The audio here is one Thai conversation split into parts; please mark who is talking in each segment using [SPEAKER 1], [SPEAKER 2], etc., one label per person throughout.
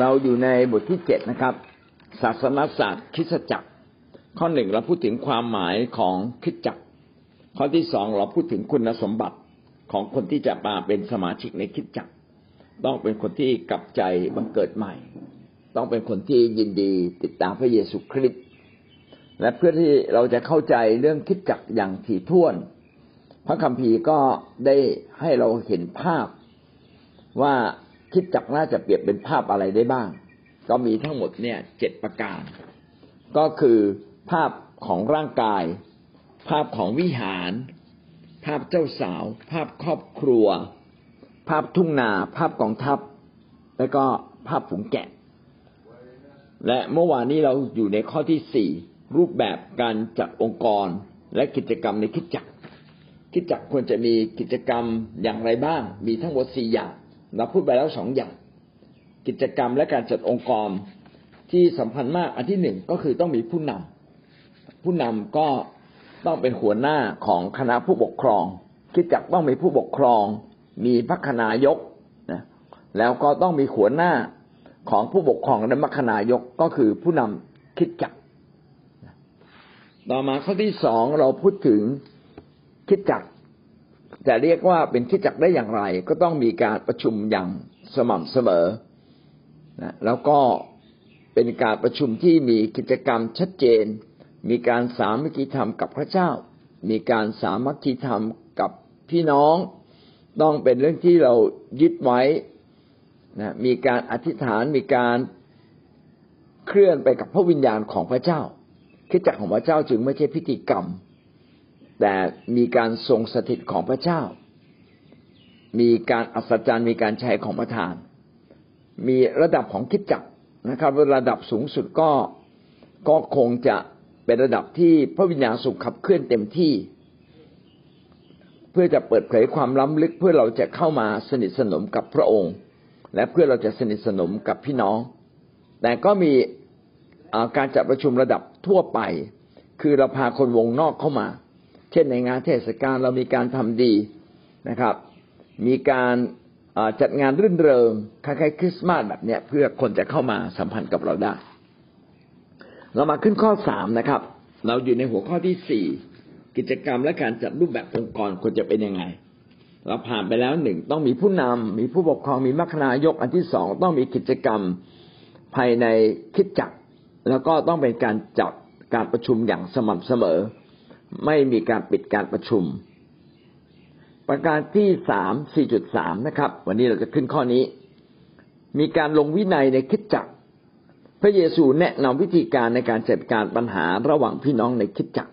[SPEAKER 1] เราอยู่ในบทที่เจ็ดนะครับ ศาสนศาสตร์คิสจักร ข้อหนึ่งเราพูดถึงความหมายของคิสจักร ข้อที่สองเราพูดถึงคุณสมบัติของคนที่จะมาเป็นสมาชิกในคริสตจักร ต้องเป็นคนที่กลับใจบังเกิดใหม่ ต้องเป็นคนที่ยินดีติดตามพระเยซูคริสต์และเพื่อที่เราจะเข้าใจเรื่องคริสตจักรอย่างถี่ถ้วน พระคัมภีร์ก็ได้ให้เราเห็นภาพว่า คิดจักน่าจะเปรียบเป็นภาพอะไรได้บ้าง ก็มีทั้งหมดเนี่ยเจ็ดประการ ก็คือภาพของร่างกาย ภาพของวิหาร ภาพเจ้าสาว ภาพครอบครัว ภาพทุ่งนา ภาพกองทัพ แล้วก็ภาพฝูงแกะ และเมื่อวานนี้เราอยู่ในข้อที่สี่รูปแบบการจัดองค์กรและกิจกรรมในคิดจักคิดจักควรจะมีกิจกรรมอย่างไรบ้าง มีทั้งหมดสี่อย่าง เราพูดไปแล้วสองอย่าง กิจกรรมและการจัดองค์กรที่สำคัญมากอันที่หนึ่งก็คือต้องมีผู้นำผู้นำก็ต้องเป็นหัวหน้าของคณะผู้ปกครอง คิดจักต้องมีผู้ปกครอง มีพัฒนายกนะแล้วก็ต้องมีหัวหน้าของผู้ปกครองและมัคนายกก็คือผู้นำคิดจักต่อมาข้อที่สองเราพูดถึงคิดจัก จะเรียกว่าเป็นที่จักได้อย่างไร ก็ต้องมีการประชุมอย่างสม่ำเสมอนะแล้วก็เป็นการประชุมที่มีกิจกรรมชัดเจน มีการสามัคคีธรรมกับพระเจ้า มีการสามัคคีธรรมกับพี่น้อง ต้องเป็นเรื่องที่เรายึดไว้นะมีการอธิษฐานมีการเคลื่อนไปกับพระวิญญาณของพระเจ้าคิดจักของพระเจ้าจึงไม่ใช่พิธีกรรม แต่มีการทรงสถิตของพระเจ้า มีการอัศจรรย์มีการใช้ของประทาน มีระดับของคิดจักนะครับระดับสูงสุดก็ก็คงจะเป็นระดับที่พระวิญญาณสุขขับเคลื่อนเต็มที่ เพื่อจะเปิดเผยความล้ำลึกเพื่อเราจะเข้ามาสนิทสนมกับพระองค์ และเพื่อเราจะสนิทสนมกับพี่น้อง แต่ก็มีการจัดประชุมระดับทั่วไป คือเราพาคนวงนอกเข้ามา เช่นในงานเทศกาลเรามีการทำดีนะครับ มีการจัดงานรื่นเริงคล้ายๆคริสต์มาสแบบเนี้ยเพื่อคนจะเข้ามาสัมพันธ์กับเราได้ เรามาขึ้นข้อสามนะครับ เราอยู่ในหัวข้อที่สี่กิจกรรมและการจัดรูปแบบองค์กรควรจะเป็นยังไง เราผ่านไปแล้วหนึ่งต้องมีผู้นำมีผู้ปกครองมีมัคคณายกอันที่สองต้องมีกิจกรรมภายในคิดจักแล้วก็ต้องเป็นการจัดการประชุมอย่างสม่ำเสมอ ไม่มีการปิดการประชุม ประการที่สามสี่จุดสามนะครับ วันนี้เราจะขึ้นข้อนี้ มีการลงวินัยในคิดจักรพระเยซูแนะนำวิธีการในการจัดการปัญหาระหว่างพี่น้องในคิดจักร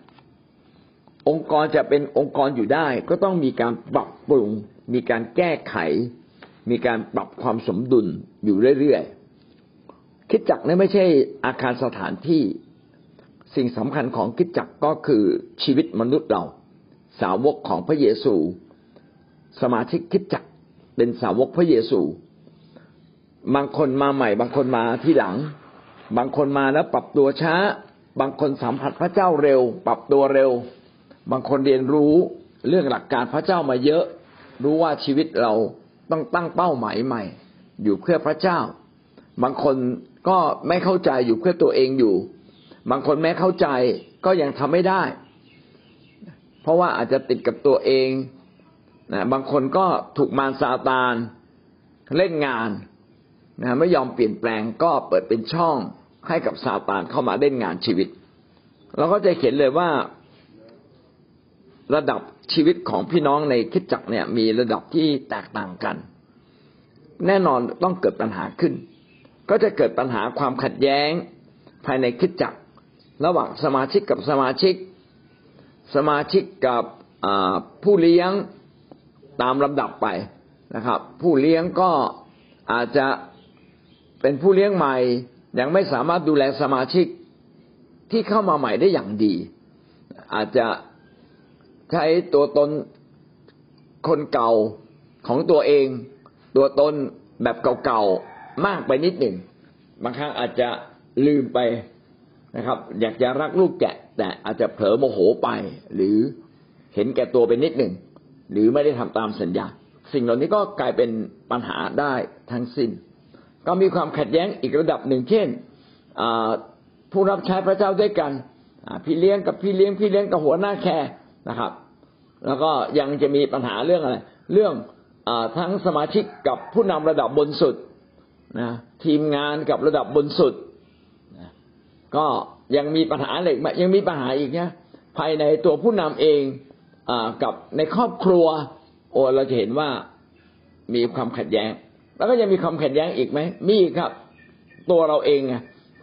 [SPEAKER 1] องค์กรจะเป็นองค์กรอยู่ได้ ก็ต้องมีการปรับปรุง มีการแก้ไข มีการปรับความสมดุลอยู่เรื่อยๆคิดจักรนี่ไม่ใช่อาคารสถานที่ สิ่งสำคัญของคิดจักก็คือชีวิตมนุษย์เรา สาวกของพระเยซู สมาชิกคิดจักเป็นสาวกพระเยซู บางคนมาใหม่ บางคนมาที่หลัง บางคนมาแล้วปรับตัวช้า บางคนสัมผัสพระเจ้าเร็ว ปรับตัวเร็ว บางคนเรียนรู้เรื่องหลักการพระเจ้ามาเยอะ รู้ว่าชีวิตเราต้องตั้งเป้าหมายใหม่ อยู่เพื่อพระเจ้า บางคนก็ไม่เข้าใจอยู่เพื่อตัวเองอยู่ บางคนแม้เข้าใจก็ยังทำไม่ได้ เพราะว่าอาจจะติดกับตัวเองนะบางคนก็ถูกมารซาตานเล่นงานนะไม่ยอมเปลี่ยนแปลงก็เปิดเป็นช่องให้กับซาตานเข้ามาเล่นงานชีวิต เราก็จะเห็นเลยว่าระดับชีวิตของพี่น้องในคิดจักเนี่ย มีระดับที่แตกต่างกัน แน่นอนต้องเกิดปัญหาขึ้น ก็จะเกิดปัญหาความขัดแย้งภายในคิดจัก ระหว่างสมาชิกกับสมาชิก สมาชิกกับผู้เลี้ยงตามลำดับไปนะครับ ผู้เลี้ยงก็อาจจะเป็นผู้เลี้ยงใหม่ ยังไม่สามารถดูแลสมาชิกที่เข้ามาใหม่ได้อย่างดี อาจจะใช้ตัวตนคนเก่าของตัวเอง ตัวตนแบบเก่าๆมากไปนิดหนึ่งบางครั้งอาจจะลืมไป นะครับ อยากจะรักลูกแกะ แต่อาจจะเผลอโมโหไป หรือเห็นแก่ตัวไปนิดหนึ่งหรือไม่ได้ทำตามสัญญา สิ่งเหล่านี้ก็กลายเป็นปัญหาได้ทั้งสิ้น ก็มีความขัดแย้งอีกระดับหนึ่งเช่นผู้รับใช้พระเจ้าด้วยกันพี่เลี้ยงกับพี่เลี้ยงพี่เลี้ยงกับหัวหน้าแคร์นะครับ แล้วก็ยังจะมีปัญหาเรื่องอะไร เรื่องอทั้งสมาชิกกับผู้นำระดับบนสุดนะทีมงานกับระดับบนสุด ก็ยังมีปัญหาเหล็กยังมีปัญหาอีกนะภายในตัวผู้นำเองอกับในครอบครัว โอ้เราจะเห็นว่ามีความขัดแย้ง แล้วก็ยังมีความขัดแย้งอีกไหมมีครับ ตัวเราเองไง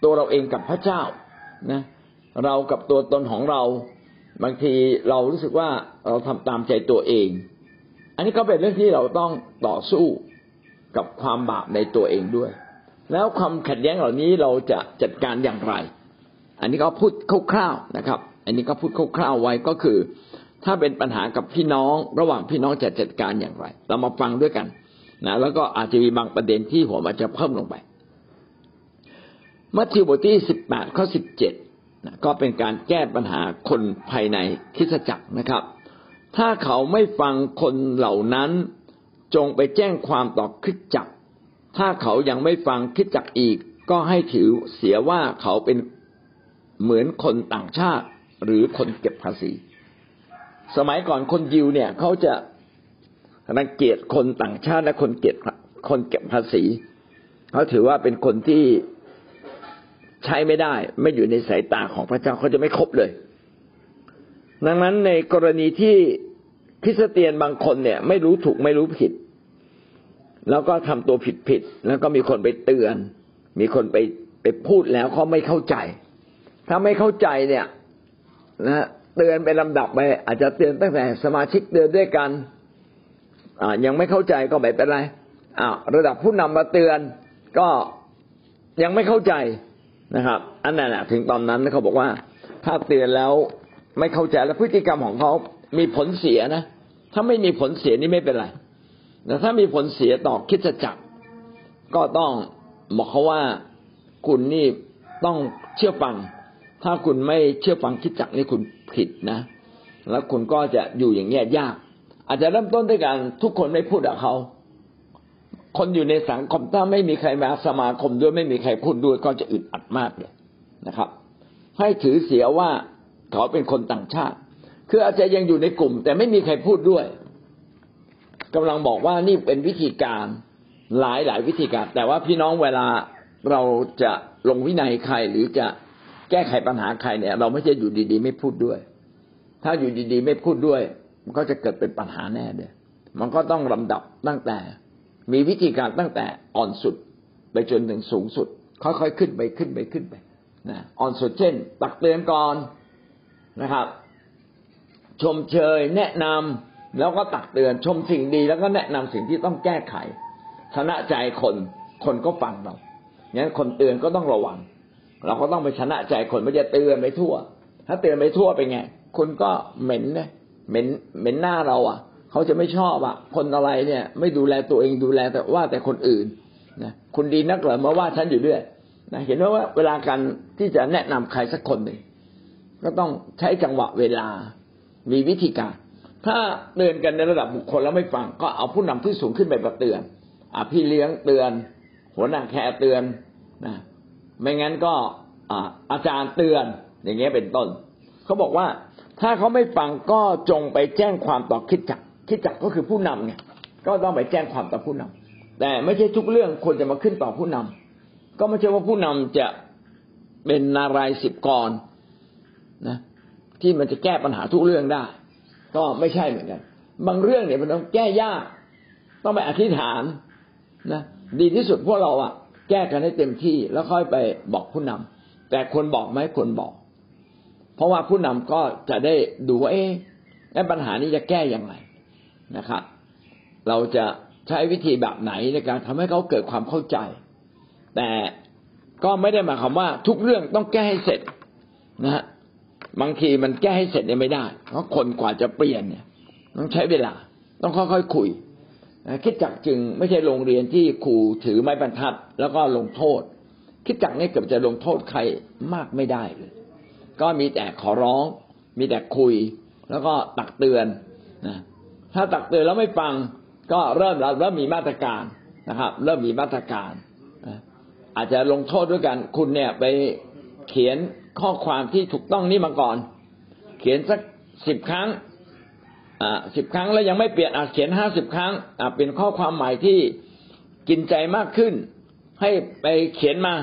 [SPEAKER 1] ตัวเราเองกับพระเจ้านะ เรากับตัวตนของเรา บางทีเรารู้สึกว่าเราทำตามใจตัวเอง อันนี้ก็เป็นเรื่องที่เราต้องต่อสู้กับความบาปในตัวเองด้วย แล้วความขัดแย้งเหล่านี้เราจะจัดการอย่างไร อันนี้ก็พูดคร่าวๆนะครับ อันนี้ก็พูดคร่าวๆไว้ก็คือ ถ้าเป็นปัญหากับพี่น้อง ระหว่างพี่น้องจะจัดการอย่างไร เรามาฟังด้วยกันนะแล้วก็อาจจะมีบางประเด็นที่ผมอาจจะเพิ่มลงไป มัทธิวบทที่สิบแปดข้อสิบเจ็ดก็เป็นการแก้ปัญหาคนภายในคิสจักรนะครับ ถ้าเขาไม่ฟังคนเหล่านั้นจงไปแจ้งความต่อคิดจักร ถ้าเขายังไม่ฟังคิดจักรอีก ก็ให้ถือเสียว่าเขาเป็น เหมือนคนต่างชาติหรือคนเก็บภาษี สมัยก่อนคนยิวเนี่ยเขาจะรังเกียจคนต่างชาติและคนเก็บคนเก็บภาษีเขาถือว่าเป็นคนที่ใช้ไม่ได้ ไม่อยู่ในสายตาของพระเจ้าเขาจะไม่ครบเลย ดังนั้นในกรณีที่คริสเตียนบางคนเนี่ย ไม่รู้ถูกไม่รู้ผิด แล้วก็ทำตัวผิดผิดแล้วก็มีคนไปเตือน มีคนไปไปพูดแล้วเขาไม่เข้าใจ ถ้าไม่เข้าใจเนี่ยนะเตือนไปลำดับไป อาจจะเตือนตั้งแต่สมาชิกเดินด้วยกันอ่ายังไม่เข้าใจก็ไม่เป็นไรอ่าระดับผู้นำมาเตือนก็ยังไม่เข้าใจนะครับ อันนั้นถึงตอนนั้นเขาบอกว่า ถ้าเตือนแล้วไม่เข้าใจแล้วพฤติกรรมของเขามีผลเสียนะ ถ้าไม่มีผลเสียนี่ไม่เป็นไรแต่ถ้ามีผลเสียต่อคิดจักร ก็ต้องบอกเขาว่าคุณนี่ต้องเชื่อฟัง ถ้าคุณไม่เชื่อฟังคิดจักนี่คุณผิดนะ แล้วคุณก็จะอยู่อย่างเงี้ยยาก อาจจะเริ่มต้นด้วยการทุกคนไม่พูดกับเขาคนอยู่ในสังคมถ้าไม่มีใครมาสมาคมด้วยไม่มีใครพูดด้วยก็จะอึดอัดมากเลยนะครับ ให้ถือเสียว่าเขาเป็นคนต่างชาติ คืออาจจะยังอยู่ในกลุ่ม แต่ไม่มีใครพูดด้วยกำลังบอกว่านี่เป็นวิธีการหลายหลายวิธีการ แต่ว่าพี่น้องเวลาเราจะลงวินัยใครหรือจะ แก้ไขปัญหาใครเนี่ย เราไม่ใช่อยู่ดี ๆ ไม่พูดด้วย ถ้าอยู่ดี ๆ ไม่พูดด้วย มันก็จะเกิดเป็นปัญหาแน่เลยมันก็ต้องลำดับตั้งแต่ มีวิธีการตั้งแต่อ่อนสุดไปจนถึงสูงสุด ค่อยๆขึ้นไปขึ้นไปขึ้นไปนะอ่อนสุดเช่น ตักเตือนก่อนนะครับ ชมเชยแนะนำแล้วก็ตักเตือนชมสิ่งดี แล้วก็แนะนำสิ่งที่ต้องแก้ไขชนะใจคนคนก็ฟังเรางั้นคนเตือนก็ต้องระวัง เราก็ต้องไปชนะใจคนไม่จะเตือนไปทั่ว ถ้าเตือนไปทั่วไปไงคุณก็เหม็นเนี่ยเหม็นเหม็นหน้าเราอะ เขาจะไม่ชอบอะ คนอะไรเนี่ย ไม่ดูแลตัวเองดูแลแต่ว่าแต่คนอื่นนะคุณดีนักเหรอมาว่าฉันอยู่ด้วยนะเห็นไหมว่าเวลาการที่จะแนะนำใครสักคนหนึ่งก็ต้องใช้จังหวะเวลา มีวิธีการ ถ้าเตือนกันในระดับบุคคลแล้วไม่ฟัง ก็เอาผู้นำที่สูงขึ้นไปประเตือนอพี่เลี้ยงเตือน หัวหน้าแคร์เตือนนะ ไม่งั้นก็อาจารย์เตือนอย่างเงี้ยเป็นต้นเขาบอกว่าถ้าเขาไม่ฟังก็จงไปแจ้งความต่อคิดจักคิดจักก็คือผู้นำเนี่ยก็ต้องไปแจ้งความต่อผู้นำแต่ไม่ใช่ทุกเรื่องควรจะมาขึ้นต่อผู้นำก็ไม่ใช่ว่าผู้นำจะเป็นนารายสิบกรนะ ที่มันจะแก้ปัญหาทุกเรื่องได้ ก็ไม่ใช่เหมือนกัน บางเรื่องเนี่ยมันต้องแก้ยาก ต้องไปอธิษฐานนะ ดีที่สุดพวกเราอะ แก้กันให้เต็มที่แล้วค่อยไปบอกผู้นำแต่ควรบอกไหมควรบอก เพราะว่าผู้นำก็จะได้ดูว่าเอ๊ะปัญหานี้จะแก้อย่างไรนะครับ เราจะใช้วิธีแบบไหนในการทำให้เขาเกิดความเข้าใจ แต่ก็ไม่ได้หมายความว่าทุกเรื่องต้องแก้ให้เสร็จนะฮะบางทีมันแก้ให้เสร็จเนี่ยไม่ได้ เพราะคนกว่าจะเปลี่ยนเนี่ย ต้องใช้เวลา ต้องค่อยๆคุย คิดจักจึงไม่ใช่โรงเรียนที่ครูถือไม้บรรทัด แล้วก็ลงโทษ คิดจักนี่เกือบจะลงโทษใครมากไม่ได้เลย ก็มีแต่ขอร้อง มีแต่คุย แล้วก็ตักเตือนนะถ้าตักเตือนแล้วไม่ฟังก็เริ่มเริ่มมีมาตรการนะครับ เริ่มมีมาตรการอาจจะลงโทษด้วยกัน คุณเนี่ยไปเขียนข้อความที่ถูกต้องนี่มาก่อน เขียนสักสิบครั้ง สิบครั้งแล้วยังไม่เปลี่ยนอาจเขียนห้าสิบครั้งอ่าเป็นข้อความใหม่ที่กินใจมากขึ้น ให้ไปเขียนมา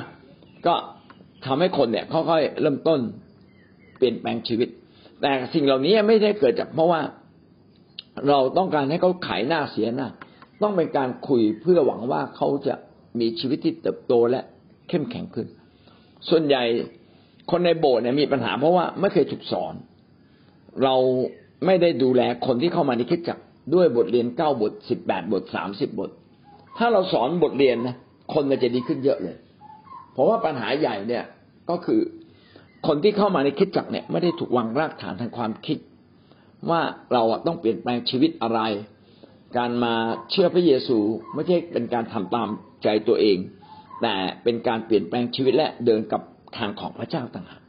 [SPEAKER 1] ก็ทำให้คนเนี่ยค่อยๆเริ่มต้นเปลี่ยนแปลงชีวิต แต่สิ่งเหล่านี้ไม่ได้เกิดจากเพราะว่าเราต้องการให้เขาขายหน้าเสียหน้าต้องเป็นการคุยเพื่อหวังว่าเขาจะมีชีวิตที่เติบโตและเข้มแข็งขึ้น ส่วนใหญ่คนในโบสถ์เนี่ยมีปัญหาเพราะว่าไม่เคยถูกสอน เรา ไม่ได้ดูแลคนที่เข้ามาในคริสตจักรด้วยบทเรียนเก้าบทสิบแปดบทสามสิบบท ถ้าเราสอนบทเรียนนะคนจะดีขึ้นเยอะเลย เพราะว่าปัญหาใหญ่เนี่ยก็คือคนที่เข้ามาในคริสตจักรเนี่ยไม่ได้ถูกวางรากฐานทางความคิด ว่าเราต้องเปลี่ยนแปลงชีวิตอะไร การมาเชื่อพระเยซูไม่ใช่เป็นการทำตามใจตัวเอง แต่เป็นการเปลี่ยนแปลงชีวิตและเดินกับทางของพระเจ้าต่างหาก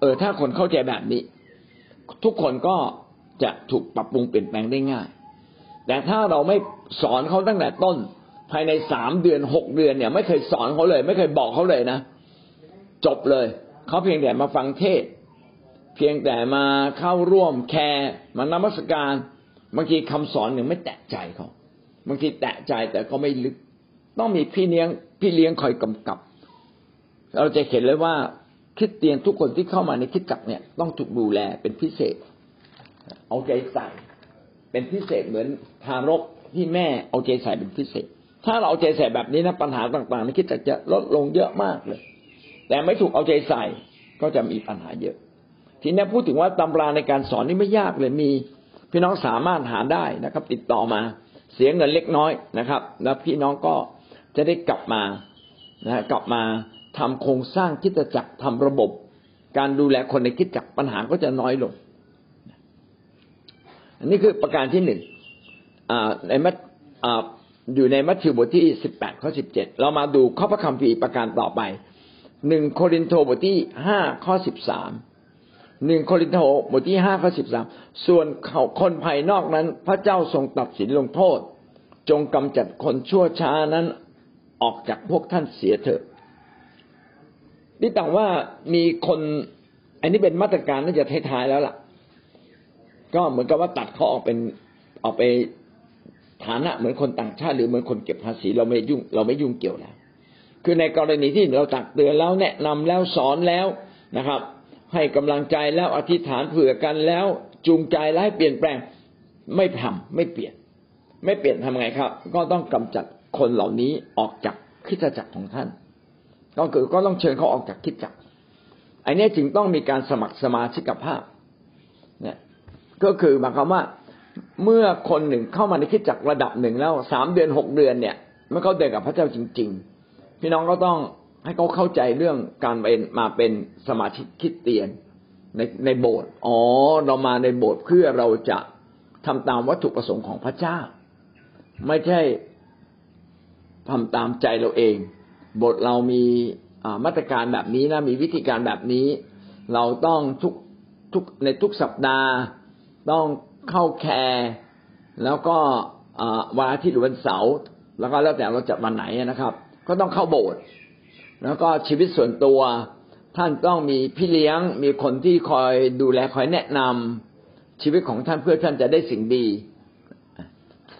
[SPEAKER 1] เออถ้าคนเข้าใจแบบนี้ ทุกคนก็ จะถูกปรับปรุงเปลี่ยนแปลงได้ง่าย แต่ถ้าเราไม่สอนเขาตั้งแต่ต้น ภายในสามเดือนหกเดือนเนี่ย ไม่เคยสอนเขาเลย ไม่เคยบอกเขาเลยนะจบเลยเขาเพียงแต่มาฟังเทศ เพียงแต่มาเข้าร่วมแคร์มานมัสการบางทีคำสอนหนึ่งไม่แตะใจเขาบางทีแตะใจแต่ก็ไม่ลึก ต้องมีพี่เลี้ยงพี่เลี้ยงคอยกำกับ เราจะเห็นเลยว่าคริสเตียนทุกคนที่เข้ามาในคริสตจักเนี่ยต้องถูกดูแลเป็นพิเศษ เอาใจใส่ เป็นพิเศษเหมือนทารกที่แม่เอาใจใส่เป็นพิเศษ ถ้าเราเอาใจใส่แบบนี้นะปัญหาต่างๆในคริสตจักรจะลดลงเยอะมากเลย แต่ไม่ถูกเอาใจใส่ก็จะมีปัญหาเยอะ ทีนี้พูดถึงว่าตำราในการสอนนี่ไม่ยากเลยมี พี่น้องสามารถหาได้นะครับ ติดต่อมาเสียเงินเล็กน้อยนะครับ แล้วพี่น้องก็จะได้กลับมานะกลับมาทำโครงสร้างคิดจักรทำระบบ การดูแลคนในคิดจักรปัญหาก็จะน้อยลง อันนี้คือประการที่หนึ่งในมัทอยู่ในมัทธิวบทที่สิบแปดข้อสิบเจ็ดเรามาดูข้อพระคัมภีร์ประการต่อไปหนึ่งโครินโตบทที่ห้าข้อสิบสามหนึ่งโครินโตบทที่ห้าข้อสิบสามส่วนเขาคนภายนอกนั้น พระเจ้าทรงตัดสินลงโทษ จงกำจัดคนชั่วช้านั้นออกจากพวกท่านเสียเถอะนี่ต่างว่ามีคน อันนี้เป็นมาตรการน่าจะท้ายๆแล้วล่ะ ก็เหมือนกับว่าตัดเขาออกเป็นออกไปฐานะเหมือนคนต่างชาติหรือเหมือนคนเก็บภาษีเราไม่ยุ่งเราไม่ยุ่งเกี่ยวแล้วคือในกรณีที่เราตักเตือนแล้วแนะนำแล้วสอนแล้วนะครับ ให้กำลังใจแล้วอธิษฐานเผื่อกันแล้วจูงใจแล้วให้เปลี่ยนแปลงไม่ทำไม่เปลี่ยน ไม่เปลี่ยนทำไงครับ ก็ต้องกำจัดคนเหล่านี้ออกจากคิดจักรของท่าน ก็คือก็ต้องเชิญเขาออกจากคิดจักรอันนี้จึงต้องมีการสมัครสมาชิกภาพ ก็คือหมายความว่าเมื่อคนหนึ่งเข้ามาในคิดจักรระดับหนึ่งแล้วสามเดือนหกเดือนเนี่ยเมื่อเขาเดินกับพระเจ้าจริง ๆ พี่น้องก็ต้องให้เขาเข้าใจเรื่องการเป็นมาเป็นสมาชิกคิดเตียนในในโบสถ์อ๋อ เรามาในโบสถ์เพื่อเราจะทำตามวัตถุประสงค์ของพระเจ้า ไม่ใช่ทำตามใจเราเอง โบทเรามีมาตรการแบบนี้นะมีวิธีการแบบนี้ เราต้องทุกทุกในทุกสัปดาห์ ต้องเข้าแคร์แล้วก็วันอาทิตย์หรือวันเสาร์แล้วก็แล้วแต่เราจะวันไหนนะครับ ก็ต้องเข้าโบสถ์แล้วก็ชีวิตส่วนตัว ท่านต้องมีพี่เลี้ยง มีคนที่คอยดูแลคอยแนะนำชีวิตของท่านเพื่อท่านจะได้สิ่งดี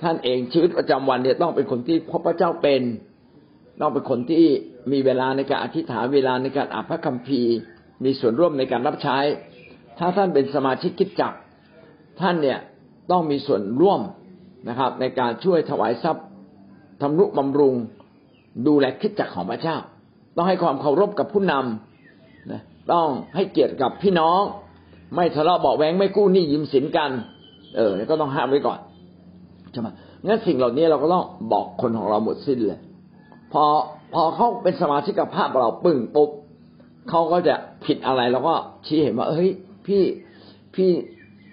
[SPEAKER 1] ท่านเองชีวิตประจำวันเนี่ยต้องเป็นคนที่พบพระเจ้าเป็นต้องเป็นคนที่มีเวลาในการอธิษฐานเวลาในการอ่านพระคัมภีร์ มีส่วนร่วมในการรับใช้ ถ้าท่านเป็นสมาชิกคิดจัก ท่านเนี่ยต้องมีส่วนร่วมนะครับ ในการช่วยถวายทรัพย์ทำนุบำรุงดูแลคิดจักของพระเจ้า ต้องให้ความเคารพกับผู้นำนะต้องให้เกียรติกับพี่น้อง ไม่ทะเลาะเบาแวงไม่กู้หนี้ยืมสินกัน เออก็ต้องห้ามไว้ก่อนใช่ไหมงั้นสิ่งเหล่านี้เราก็ต้องบอกคนของเราหมดสิ้นเลย พอพอเขาเป็นสมาชิกภาพเราปึ้งปุ๊บเขาก็จะผิดอะไรเราก็ชี้เห็นว่าเฮ้ยพี่พี่